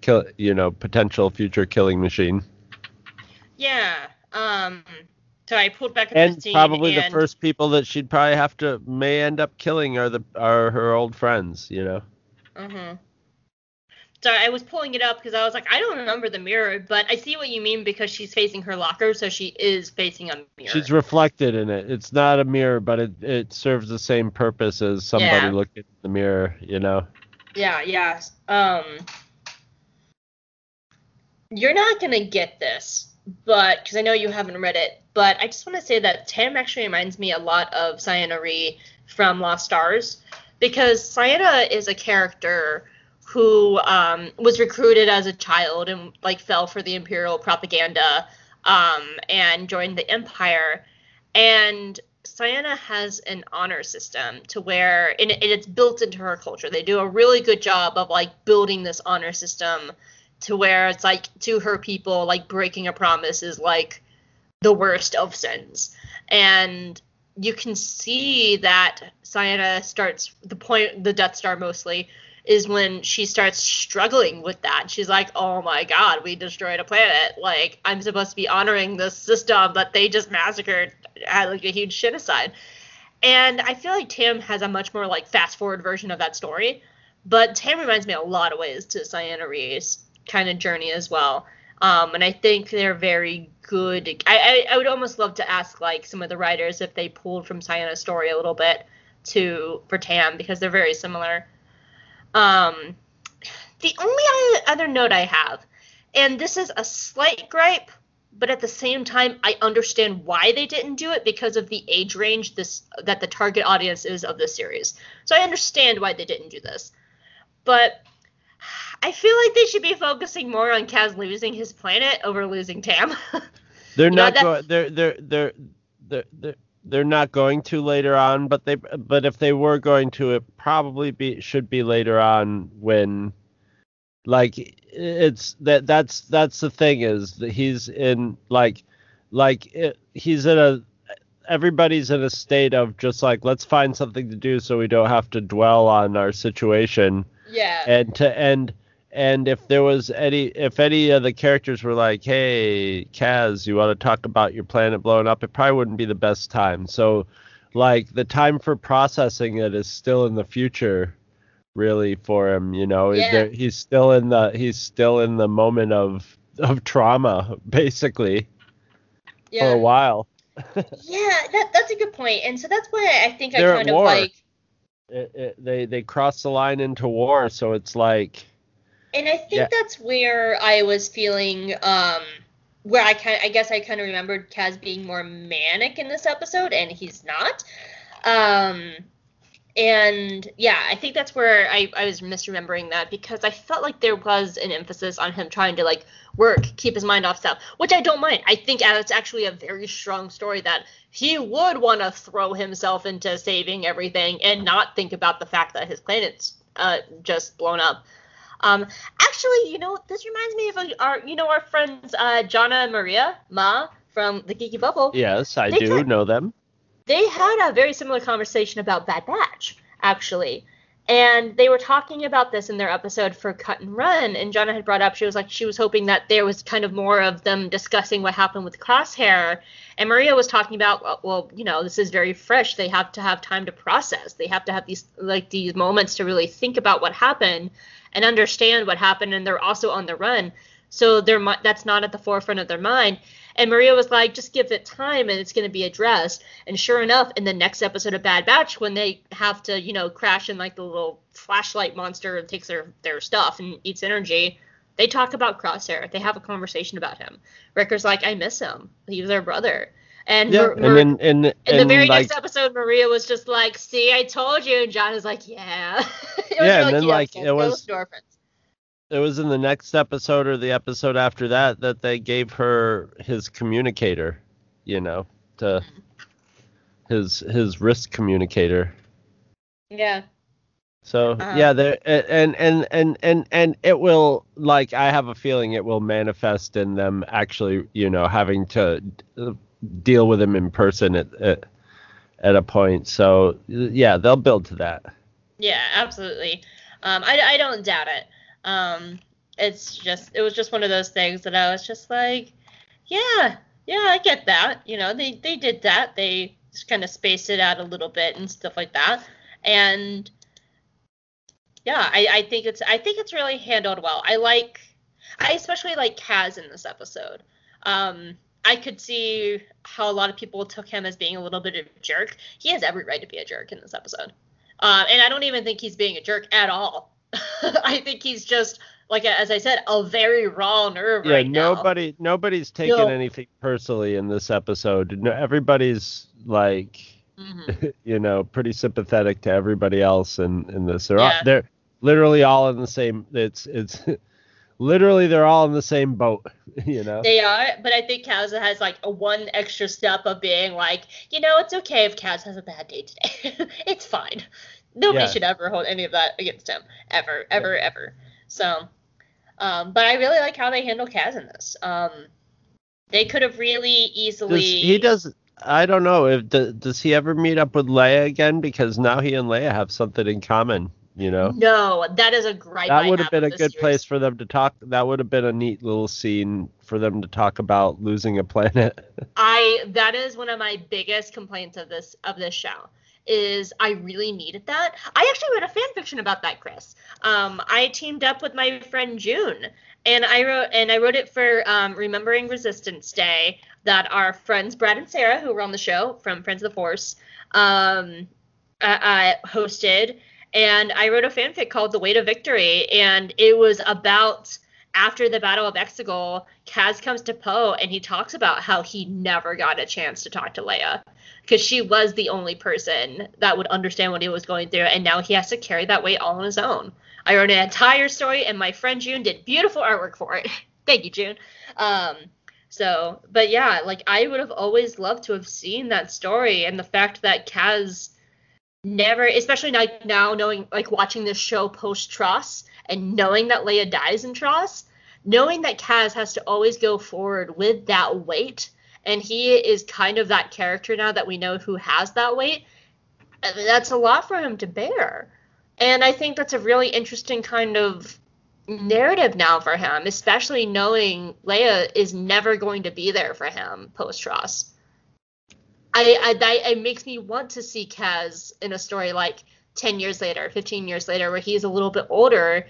kill you know potential future killing machine Yeah. Um. So I pulled back up and the scene probably the first people that she'd probably have to may end up killing are the are her old friends you know Mhm. So I was pulling it up because I was like, I don't remember the mirror, but I see what you mean because she's facing her locker, so she is facing a mirror. She's reflected in it. It's not a mirror, but it, it serves the same purpose as somebody Yeah. looking in the mirror, you know. Yeah, yeah. Um, you're not gonna get this, but because I know you haven't read it, but I just want to say that Tam actually reminds me a lot of Ciena Ree from Lost Stars, because Ciena is a character who um, was recruited as a child and like fell for the imperial propaganda um, and joined the empire and Ciena has an honor system to where and it, it's built into her culture. They do a really good job of like building this honor system to where it's like to her people like breaking a promise is like the worst of sins. And you can see that Ciena starts the point the Death Star mostly is when she starts struggling with that. She's like, "Oh my god, we destroyed a planet. Like I'm supposed to be honoring this system that they just massacred had like a huge genocide." And I feel like Tam has a much more like fast forward version of that story. But Tam reminds me a lot of ways to Ciena Ree's kind of journey as well. Um, and I think they're very good. I, I, I would almost love to ask like some of the writers if they pulled from Ciena's story a little bit to for Tam because they're very similar. Um, the only other- note I have, and this is a slight gripe, but at the same time, I understand why they didn't do it because of the age range this that the target audience is of this series. So I understand why they didn't do this, but I feel like they should be focusing more on Kaz losing his planet over losing Tam. They're You know, not that- going they're they're they're they're they're they're not going to later on, but they but if they were going to it probably be should be later on when like it's that that's that's the thing is that he's in like like it, he's in a everybody's in a state of just like let's find something to do so we don't have to dwell on our situation Yeah. and to end and if there was any if any of the characters were like hey kaz you want to talk about your planet blowing up it probably wouldn't be the best time so like the time for processing it is still in the future really for him you know Yeah. There- he's still in the he's still in the moment of of trauma basically yeah. for a while Yeah, that, that's a good. And so that's why I think I They're at kind of war. like it, it, they they cross the line into war so it's like And I think Yeah. that's where I was feeling, um, where I kind, I guess I kind of remembered Kaz being more manic in this episode, and he's not. Um, and yeah, I think that's where I, I was misremembering that because I felt like there was an emphasis on him trying to like work, keep his mind off stuff, which I don't mind. I think it's actually a very strong story that he would want to throw himself into saving everything and not think about the fact that his planet's uh, just blown up. Um, actually, you know, this reminds me of our, you know, our friends uh, Jonna and Maria Ma from the Geeky Bubble. yes i They do know them They had a very similar conversation about Bad Batch, actually. And they were talking about this in their episode for Cut and Run. And Jonna had brought up, she was like, she was hoping that there was kind of more of them discussing what happened with Crosshair. And Maria was talking about, well, you know, this is very fresh. They have to have time to process. They have to have these, like, these moments to really think about what happened and understand what happened. And they're also on the run. So their mi- that's not at the forefront of their mind. And Maria was like, just give it time and it's going to be addressed. And sure enough, in the next episode of Bad Batch, when they have to, you know, crash in like the little flashlight monster and takes their, their stuff and eats energy, they talk about Crosshair. They have a conversation about him. Wrecker's like, I miss him. He was our brother. And, yeah Mar- and then in and the very like next episode, Maria was just like, "See, I told you," and John is like, "Yeah." it was Yeah, and then, like, it was- it was in the next episode or the episode after that that they gave her his communicator, you know, to his his wrist communicator. Yeah. So Uh-huh. yeah, there and and and and and it will like I have a feeling it will manifest in them actually, you know, having to deal with him in person at at, at a point. So yeah, they'll build to that. Yeah, absolutely. Um, I, I don't doubt it. Um, it's just it was just one of those things that I was just like, yeah, yeah, I get that. You know, they they did that. They just kind of spaced it out a little bit and stuff like that. And yeah, I, I think it's I think it's really handled well. I like I especially like Kaz in this episode. Um, I could see how a lot of people took him as being a little bit of a jerk. He has every right to be a jerk in this episode. Um, and I don't even think he's being a jerk at all. I think he's just like as I said, a very raw nerve Yeah, right now. nobody nobody's taking No. anything personally in this episode. No, everybody's like Mhm. you know, pretty sympathetic to everybody else in in this. They're Yeah. all, they're literally all in the same. It's it's literally they're all in the same boat. You know. They are, but I think Kaz has like a one extra step of being like, you know, it's okay if Kaz has a bad day today. it's fine. Nobody Yeah. should ever hold any of that against him, ever, ever, ever. So, um, but I really like how they handle Kaz in this. Um, they could have really easily. Does, he does. I don't know if does, does he ever meet up with Leia again because now he and Leia have something in common. You know. No, that is a gripe. That would have been a good series. place for them to talk. That would have been a neat little scene for them to talk about losing a planet. I that is one of my biggest complaints of this of this show is I really needed that. I actually wrote a fan fiction about that, Chris. Um, I teamed up with my friend June, and I wrote and I wrote it for um, Remembering Resistance Day that our friends Brad and Sarah, who were on the show from Friends of the Force, um, uh, uh, hosted. And I wrote a fanfic called The Way to Victory, and it was about after the Battle of Exegol, Kaz comes to Poe and he talks about how he never got a chance to talk to Leia because she was the only person that would understand what he was going through, and now he has to carry that weight all on his own. I wrote an entire story, and my friend June did beautiful artwork for it. Thank you, June. Um, so, but yeah, like I would have always loved to have seen that story, and the fact that Kaz never, especially like now knowing, like watching this show post TROS and knowing that Leia dies in TROS, knowing that Kaz has to always go forward with that weight and he is kind of that character now that we know who has that weight. That's a lot for him to bear. And I think that's a really interesting kind of narrative now for him, especially knowing Leia is never going to be there for him post TROS. I, I it makes me want to see Kaz in a story like 10 years later, 15 years later, where he's a little bit older.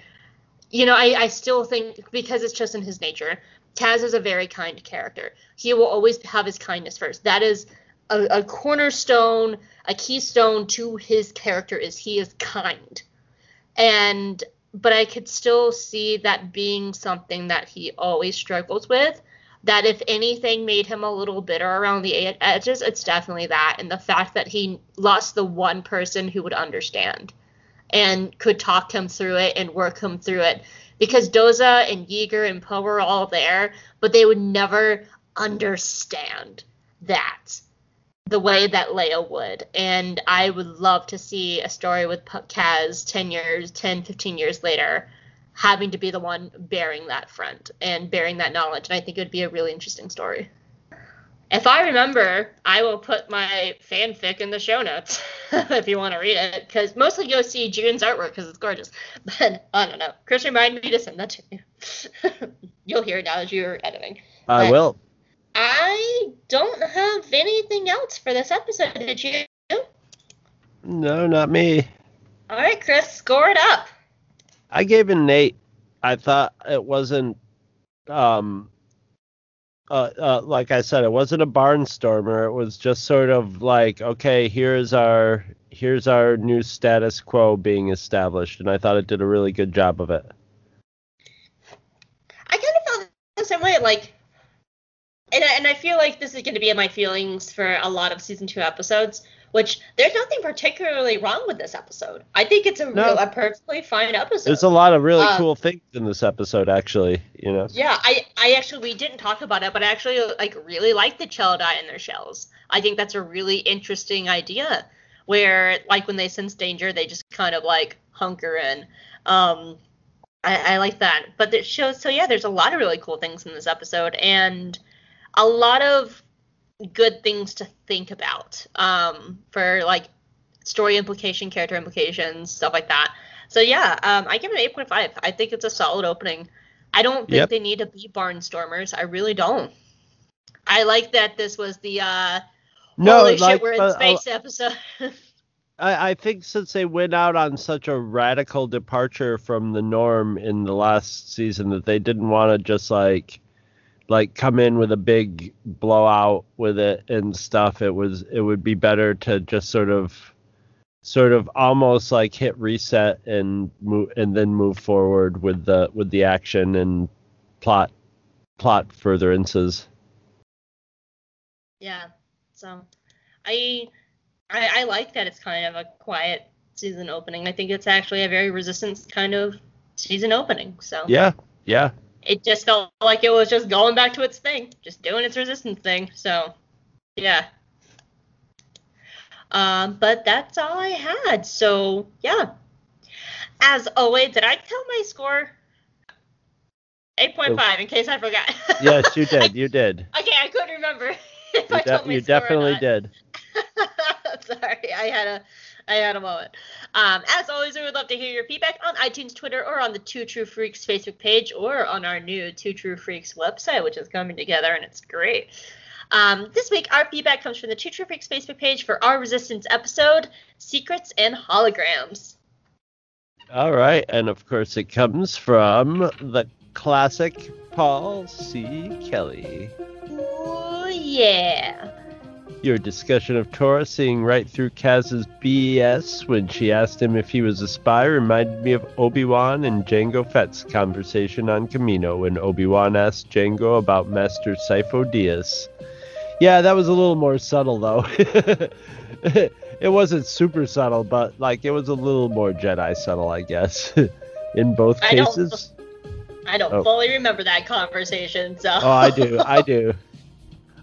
You know, I, I still think because it's just in his nature, Kaz is a very kind character. He will always have his kindness first. That is a, a cornerstone, a keystone to his character is he is kind. And but I could still see that being something that he always struggles with. That if anything made him a little bitter around the edges, it's definitely that, and the fact that he lost the one person who would understand and could talk him through it and work him through it. Because Doza and Yeager and Poe were all there, but they would never understand that the way that Leia would. And I would love to see a story with Kaz 10 years, 10, 15 years later, having to be the one bearing that front and bearing that knowledge. And I think it would be a really interesting story. If I remember, I will put my fanfic in the show notes if you want to read it. Because mostly go see June's artwork because it's gorgeous. But I don't know. Chris reminded me to send that to you. You'll hear it now as you're editing. I But- will. I don't have anything else for this episode. Did you? No, not me. All right, Chris, score it up. I gave an eight. I thought it wasn't, um, uh, uh, like I said, it wasn't a barnstormer. It was just sort of like, okay, here's our here's our new status quo being established, and I thought it did a really good job of it. I kind of felt the same way. Like, and I, and I feel like this is going to be my feelings for a lot of season two episodes. Which there's nothing particularly wrong with this episode. I think it's a No. real, a perfectly fine episode. There's a lot of really Uh, cool things in this episode, actually. You know. Yeah, I, I actually we didn't talk about it, but I actually like really like the Chelidae in their shells. I think that's a really interesting idea, where like when they sense danger, they just kind of like hunker in. Um, I, I like that, but it shows. So yeah, there's a lot of really cool things in this episode, and a lot of good things to think about um, for like story implication, character implications, stuff like that. So yeah, um, I give it an 8.5. I think it's a solid opening. I don't think Yep. they need to be barnstormers. I really don't. I like that this was the uh, No, holy like, shit, we're in uh, space episode. I, I think since they went out on such a radical departure from the norm in the last season that they didn't want to just like like come in with a big blowout with it and stuff it was it would be better to just sort of sort of almost like hit reset and move and then move forward with the with the action and plot plot furtherances yeah. So I, I I like that it's kind of a quiet season opening. I think it's actually a very resistance kind of season opening. So yeah yeah it just felt like it was just going back to its thing, just doing its resistance thing. So, yeah. Um, but that's all I had. So, yeah. As always, did I tell my score? 8.5, in case I forgot. yes you did you did okay, I couldn't remember if you, I de- told my you definitely did Sorry, I had a I had a moment. Um, as always, we would love to hear your feedback on iTunes, Twitter, or on the Two True Freaks Facebook page, or on our new Two True Freaks website, which is coming together and it's great. Um, this week, our feedback comes from the Two True Freaks Facebook page for our Resistance episode, Secrets and Holograms. All right, and of course it comes from the classic Paul C. Kelly. Ooh, yeah. Your discussion of Torra seeing right through Kaz's BS when she asked him if he was a spy reminded me of Obi-Wan and Jango Fett's conversation on Camino when Obi-Wan asked Jango about Master Sifo Dyas. Yeah, that was a little more subtle though. it wasn't super subtle, but like it was a little more Jedi subtle, I guess. In both I don't- cases. I don't Oh. fully remember that conversation, so. Oh, I do. I do.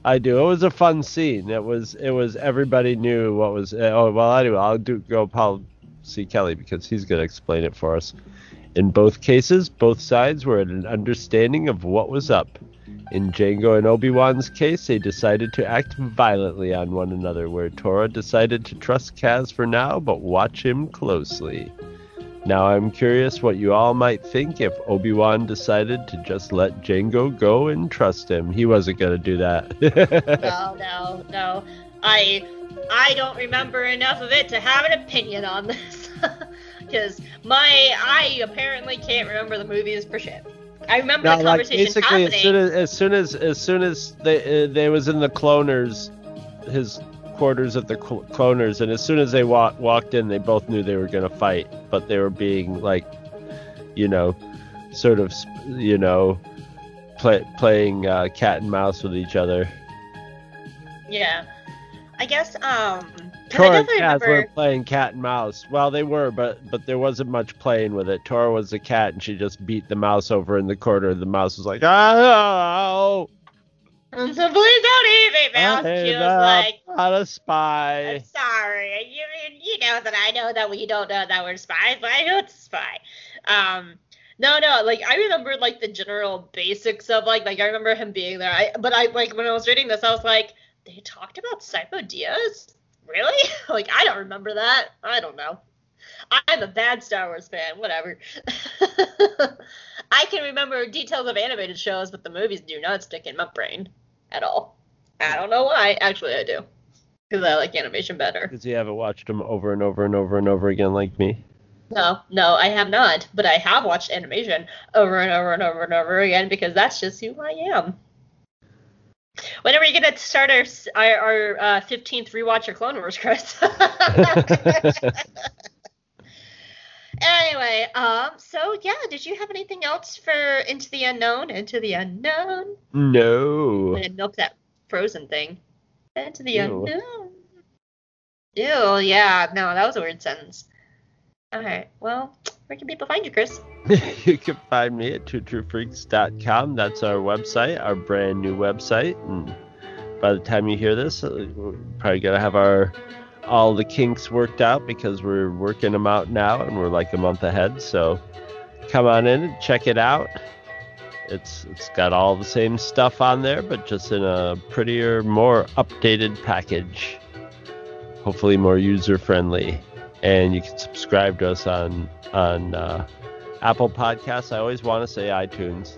I do. It was a fun scene. It was. It was. Everybody knew what was. Eh, oh well. Anyway, I'll do go Paul C. Kelly because he's going to explain it for us. In both cases, both sides were at an understanding of what was up. In Jango and Obi-Wan's case, they decided to act violently on one another, where Torra decided to trust Kaz for now, but watch him closely. Now I'm curious what you all might think if Obi-Wan decided to just let Jango go and trust him. He wasn't gonna do that. no, no, no. I I don't remember enough of it to have an opinion on this. Because my I apparently can't remember the movies for shit. I remember No, the like conversation basically, as soon happening. as, as soon as as soon as they uh, they was in the cloners, his quarters of the cl- cloners, and as soon as they walk, walked in, they both knew they were gonna fight, but they were being like, you know, sort of, you know, play, playing uh, cat and mouse with each other. yeah, I guess. Um, Torra Kaz remember. were playing cat and mouse. Well, they were, but but there wasn't much playing with it. Torra was a cat, and she just beat the mouse over in the corner. The mouse was like, "Oh, And so please don't eat me, Mouse. She was like, not a spy." I'm sorry. You, you know that I know that we don't know that we're spies, but I know it's a spy. Um, no, no, like I remember like the general basics of like like I remember him being there. I but I like when I was reading this, I was like, they talked about Sifo Dyas, really? like I don't remember that. I don't know. I'm a bad Star Wars fan. Whatever. I can remember details of animated shows, but the movies do not stick in my brain at all. I don't know why. Actually, I do because I like animation better. Because you haven't watched them over and over and over and over again like me. No, no, I have not, but I have watched animation over and over and over and over again because that's just who I am. When are we gonna start our our, our uh, 15th rewatch of Clone Wars, Chris? anyway, um, so yeah, did you have anything else for Into the Unknown? Into the Unknown. No. I'm milk that frozen thing. Into the Ew. unknown. Ew, yeah, no, that was a weird sentence. Alright, well, where can people find you, Chris? you can find me at twotruefreaks.com. That's our website, our brand new website. And by the time you hear this, uh, we're probably gonna have our all the kinks worked out because we're working them out now and we're like a month ahead. So come on in and check it out. It's it's got all the same stuff on there, but just in a prettier, more updated package. Hopefully more user friendly. And you can subscribe to us on on uh, Apple Podcasts. I always want to say iTunes.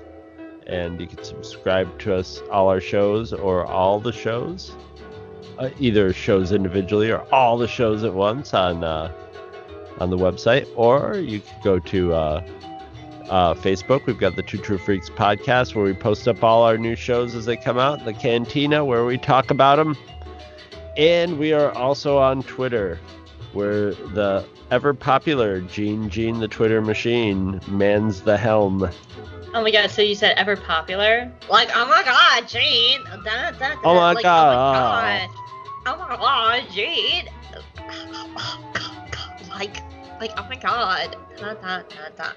And you can subscribe to us, all our shows, or all the shows. Uh, either shows individually or all the shows at once on uh, on the website. Or you could go to uh, uh, Facebook. We've got the Two True Freaks podcast where we post up all our new shows as they come out. The Cantina where we talk about them. And we are also on Twitter where the ever popular Gene Gene the Twitter machine mans the helm. Oh my god, so you said ever popular? Like, oh my god, Gene! Da, da, da, Oh my like, God. Oh my god! Oh my god, Gene! Like, like, oh my god! Da, da, da, da.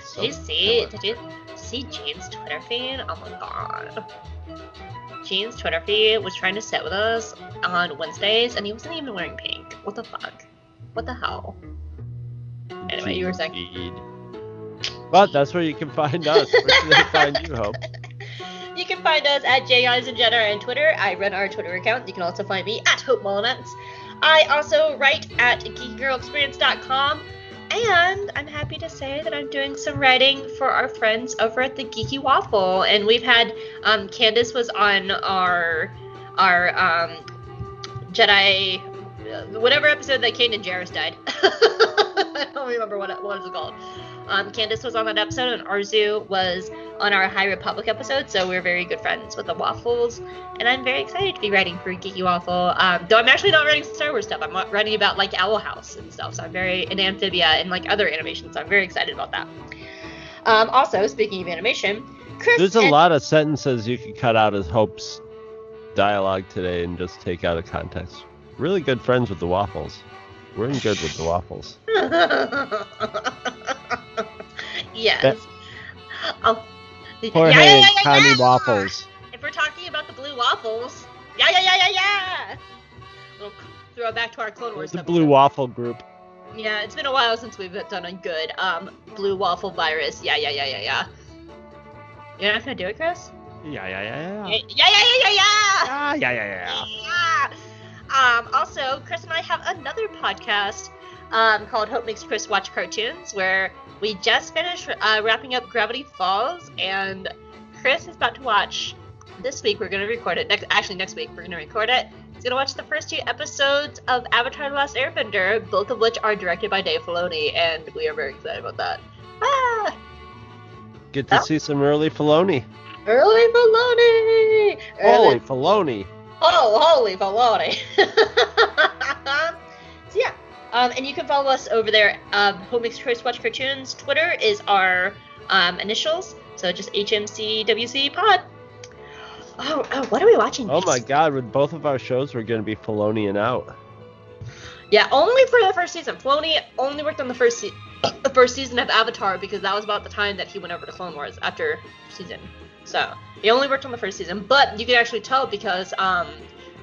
So Did you see? Did you see Jane's Twitter feed? Oh my god. Jane's Twitter feed was trying to sit with us on Wednesdays, and he wasn't even wearing pink. What the fuck? What the hell? Anyway, you were saying. But that's where you can find us. Where can they find you, Hope? You can find us at J and Jenna on Twitter. I run our Twitter account. You can also find me at Hope Mullinax. I also write at geekygirlexperience.com. And I'm happy to say that I'm doing some writing for our friends over at the Geeky Waffle. And we've had um, Candace was on our our um, Jedi whatever episode that Kanan Jarrus died. I don't remember what it, what it's called. Um, Candace was on that episode, and Arzu was on our High Republic episode, so we're very good friends with the Waffles. And I'm very excited to be writing for Geeky Waffle. Um, though I'm actually not writing Star Wars stuff. I'm writing about like Owl House and stuff. So I'm very in Amphibia and like other animations. So I'm very excited about that. Um, also, speaking of animation, Chris. There's a and- lot of sentences you could cut out as Hope's dialogue today and just take out of context. Really good friends with the waffles. We're in good with the waffles. yes. Oh. Jorge Yeah, yeah, yeah, yeah, Connie yeah. Waffles. If we're talking about the blue waffles, yeah, yeah, yeah, yeah, yeah. We'll throw it back to our Clone Wars. The episode. Blue Waffle Group. Yeah, it's been a while since we've done a good um blue waffle virus. Yeah, yeah, yeah, yeah, yeah. You're not gonna do it, Chris? Yeah, yeah, yeah, Yeah, yeah, yeah, yeah, yeah. yeah, yeah, yeah, yeah. Yeah. Um, also, Chris and I have another podcast um, called Hope Makes Chris Watch Cartoons, where we just finished uh, wrapping up Gravity Falls, and Chris is about to watch. This week we're gonna record it. Next, actually, next week we're gonna record it. He's gonna watch the first two episodes of Avatar: The Last Airbender, both of which are directed by Dave Filoni, and we are very excited about that. Ah, Get to Oh. see some early Filoni. early Filoni. Holy Early Filoni. Oh, holy baloney. so yeah, um, and you can follow us over there. Um, Makes Choice Watch Cartoons. Twitter is our um, initials, so just HMCWC Pod. Oh, oh, what are we watching? Oh my God! With both of our shows, we're going to be Filoniing out. Yeah, only for the first season. Filoni only worked on the first se- the first season of Avatar because that was about the time that he went over to Clone Wars after season. So he only worked on the first season, but you can actually tell because um,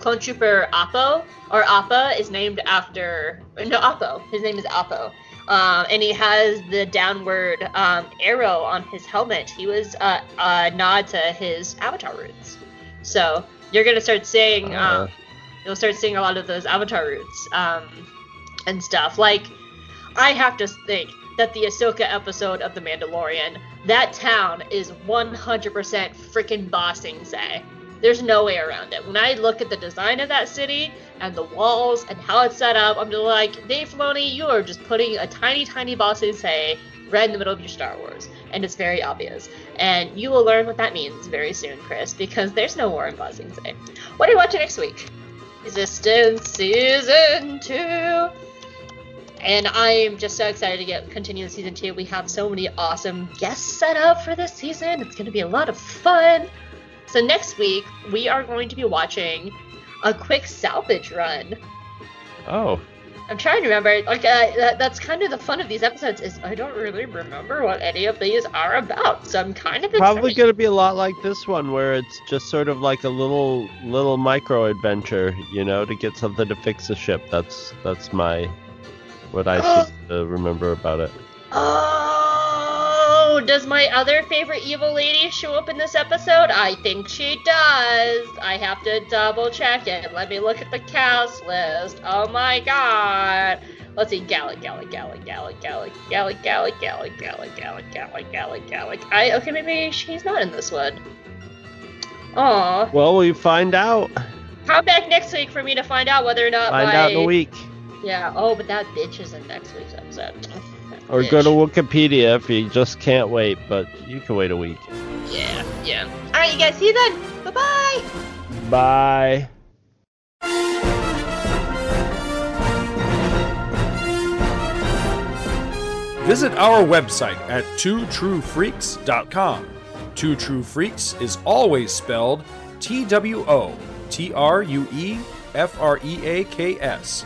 Clone Trooper Appo or Appa is named after no Appo. His name is Appo. Um, and he has the downward um, arrow on his helmet. He was uh, a nod to his Avatar roots. So you're gonna start seeing um, Uh. you'll start seeing a lot of those avatar roots um, and stuff. Like, I have to think that the Ahsoka episode of The Mandalorian, that town is 100% freaking Ba Sing Se. There's no way around it. When I look at the design of that city and the walls and how it's set up, I'm just like, Dave Filoni, you are just putting a tiny, tiny Ba Sing Se right in the middle of your Star Wars. And it's very obvious. And you will learn what that means very soon, Chris, because there's no war in Ba Sing Se. What are you watching next week? Resistance Season 2. And I am just so excited to get continue season 2. We have so many awesome guests set up for this season. It's going to be a lot of fun. So next week, we are going to be watching a quick salvage run. Oh, I'm trying to remember. Like uh, that, that's kind of the fun of these episodes is I don't really remember what any of these are about. So I'm kind of probably going to be a lot like this one, where it's just sort of like a little little micro adventure, you know, to get something to fix the ship. That's that's my what I seem to remember about it. Oh, does my other favorite evil lady show up in this episode? I think she does. I have to double check it. Let me look at the cast list. Oh my god. Let's see, Gallic, Gallic, Gallic, Gallic, Gallic, Gallic, Gallic, Gallic, Gallic, Gallic, Gallic, Gallic, Gallic. I okay, maybe she's not in this one. Aw. Well, we find out. Come back next week for me to find out whether or not Find my out in a week. Yeah. Oh, but that bitch is in next week's episode. That Or go to. Wikipedia if you just can't wait, but you can wait a week. Yeah, yeah. All right, you guys. See you then. Bye bye. Bye. Visit our website at twotruefreaks.com. Two True Freaks is always spelled T W O T R U E F R E A K S.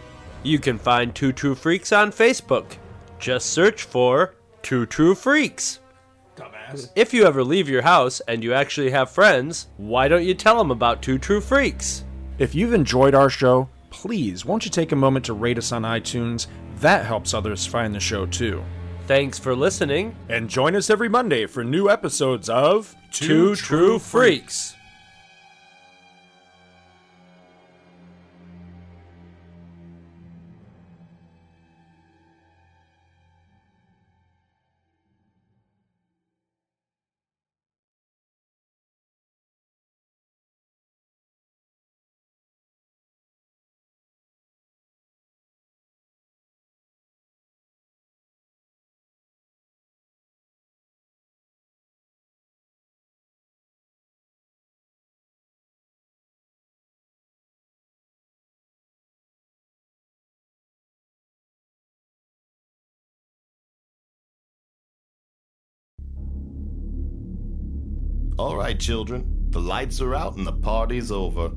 You can find Two True Freaks on Facebook. Just search for Two True Freaks. Dumbass. If you ever leave your house and you actually have friends, why don't you tell them about Two True Freaks? If you've enjoyed our show, please won't you take a moment to rate us on iTunes? That helps others find the show too. Thanks for listening. And join us every Monday for new episodes of Two True Freaks. All right, children, the lights are out and the party's over.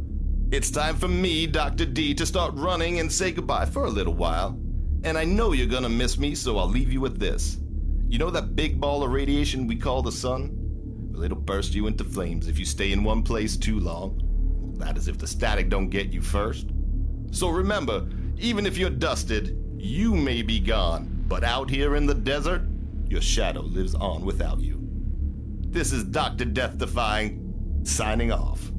It's time for me, Dr. D, to start running and say goodbye for a little while. And I know you're gonna miss me, so I'll leave you with this. You know that big ball of radiation we call the sun? Well, it'll burst you into flames if you stay in one place too long. That is if the static don't get you first. So remember, even if you're dusted, you may be gone, but out here in the desert, your shadow lives on without you. This is Dr. Death Defying, signing off.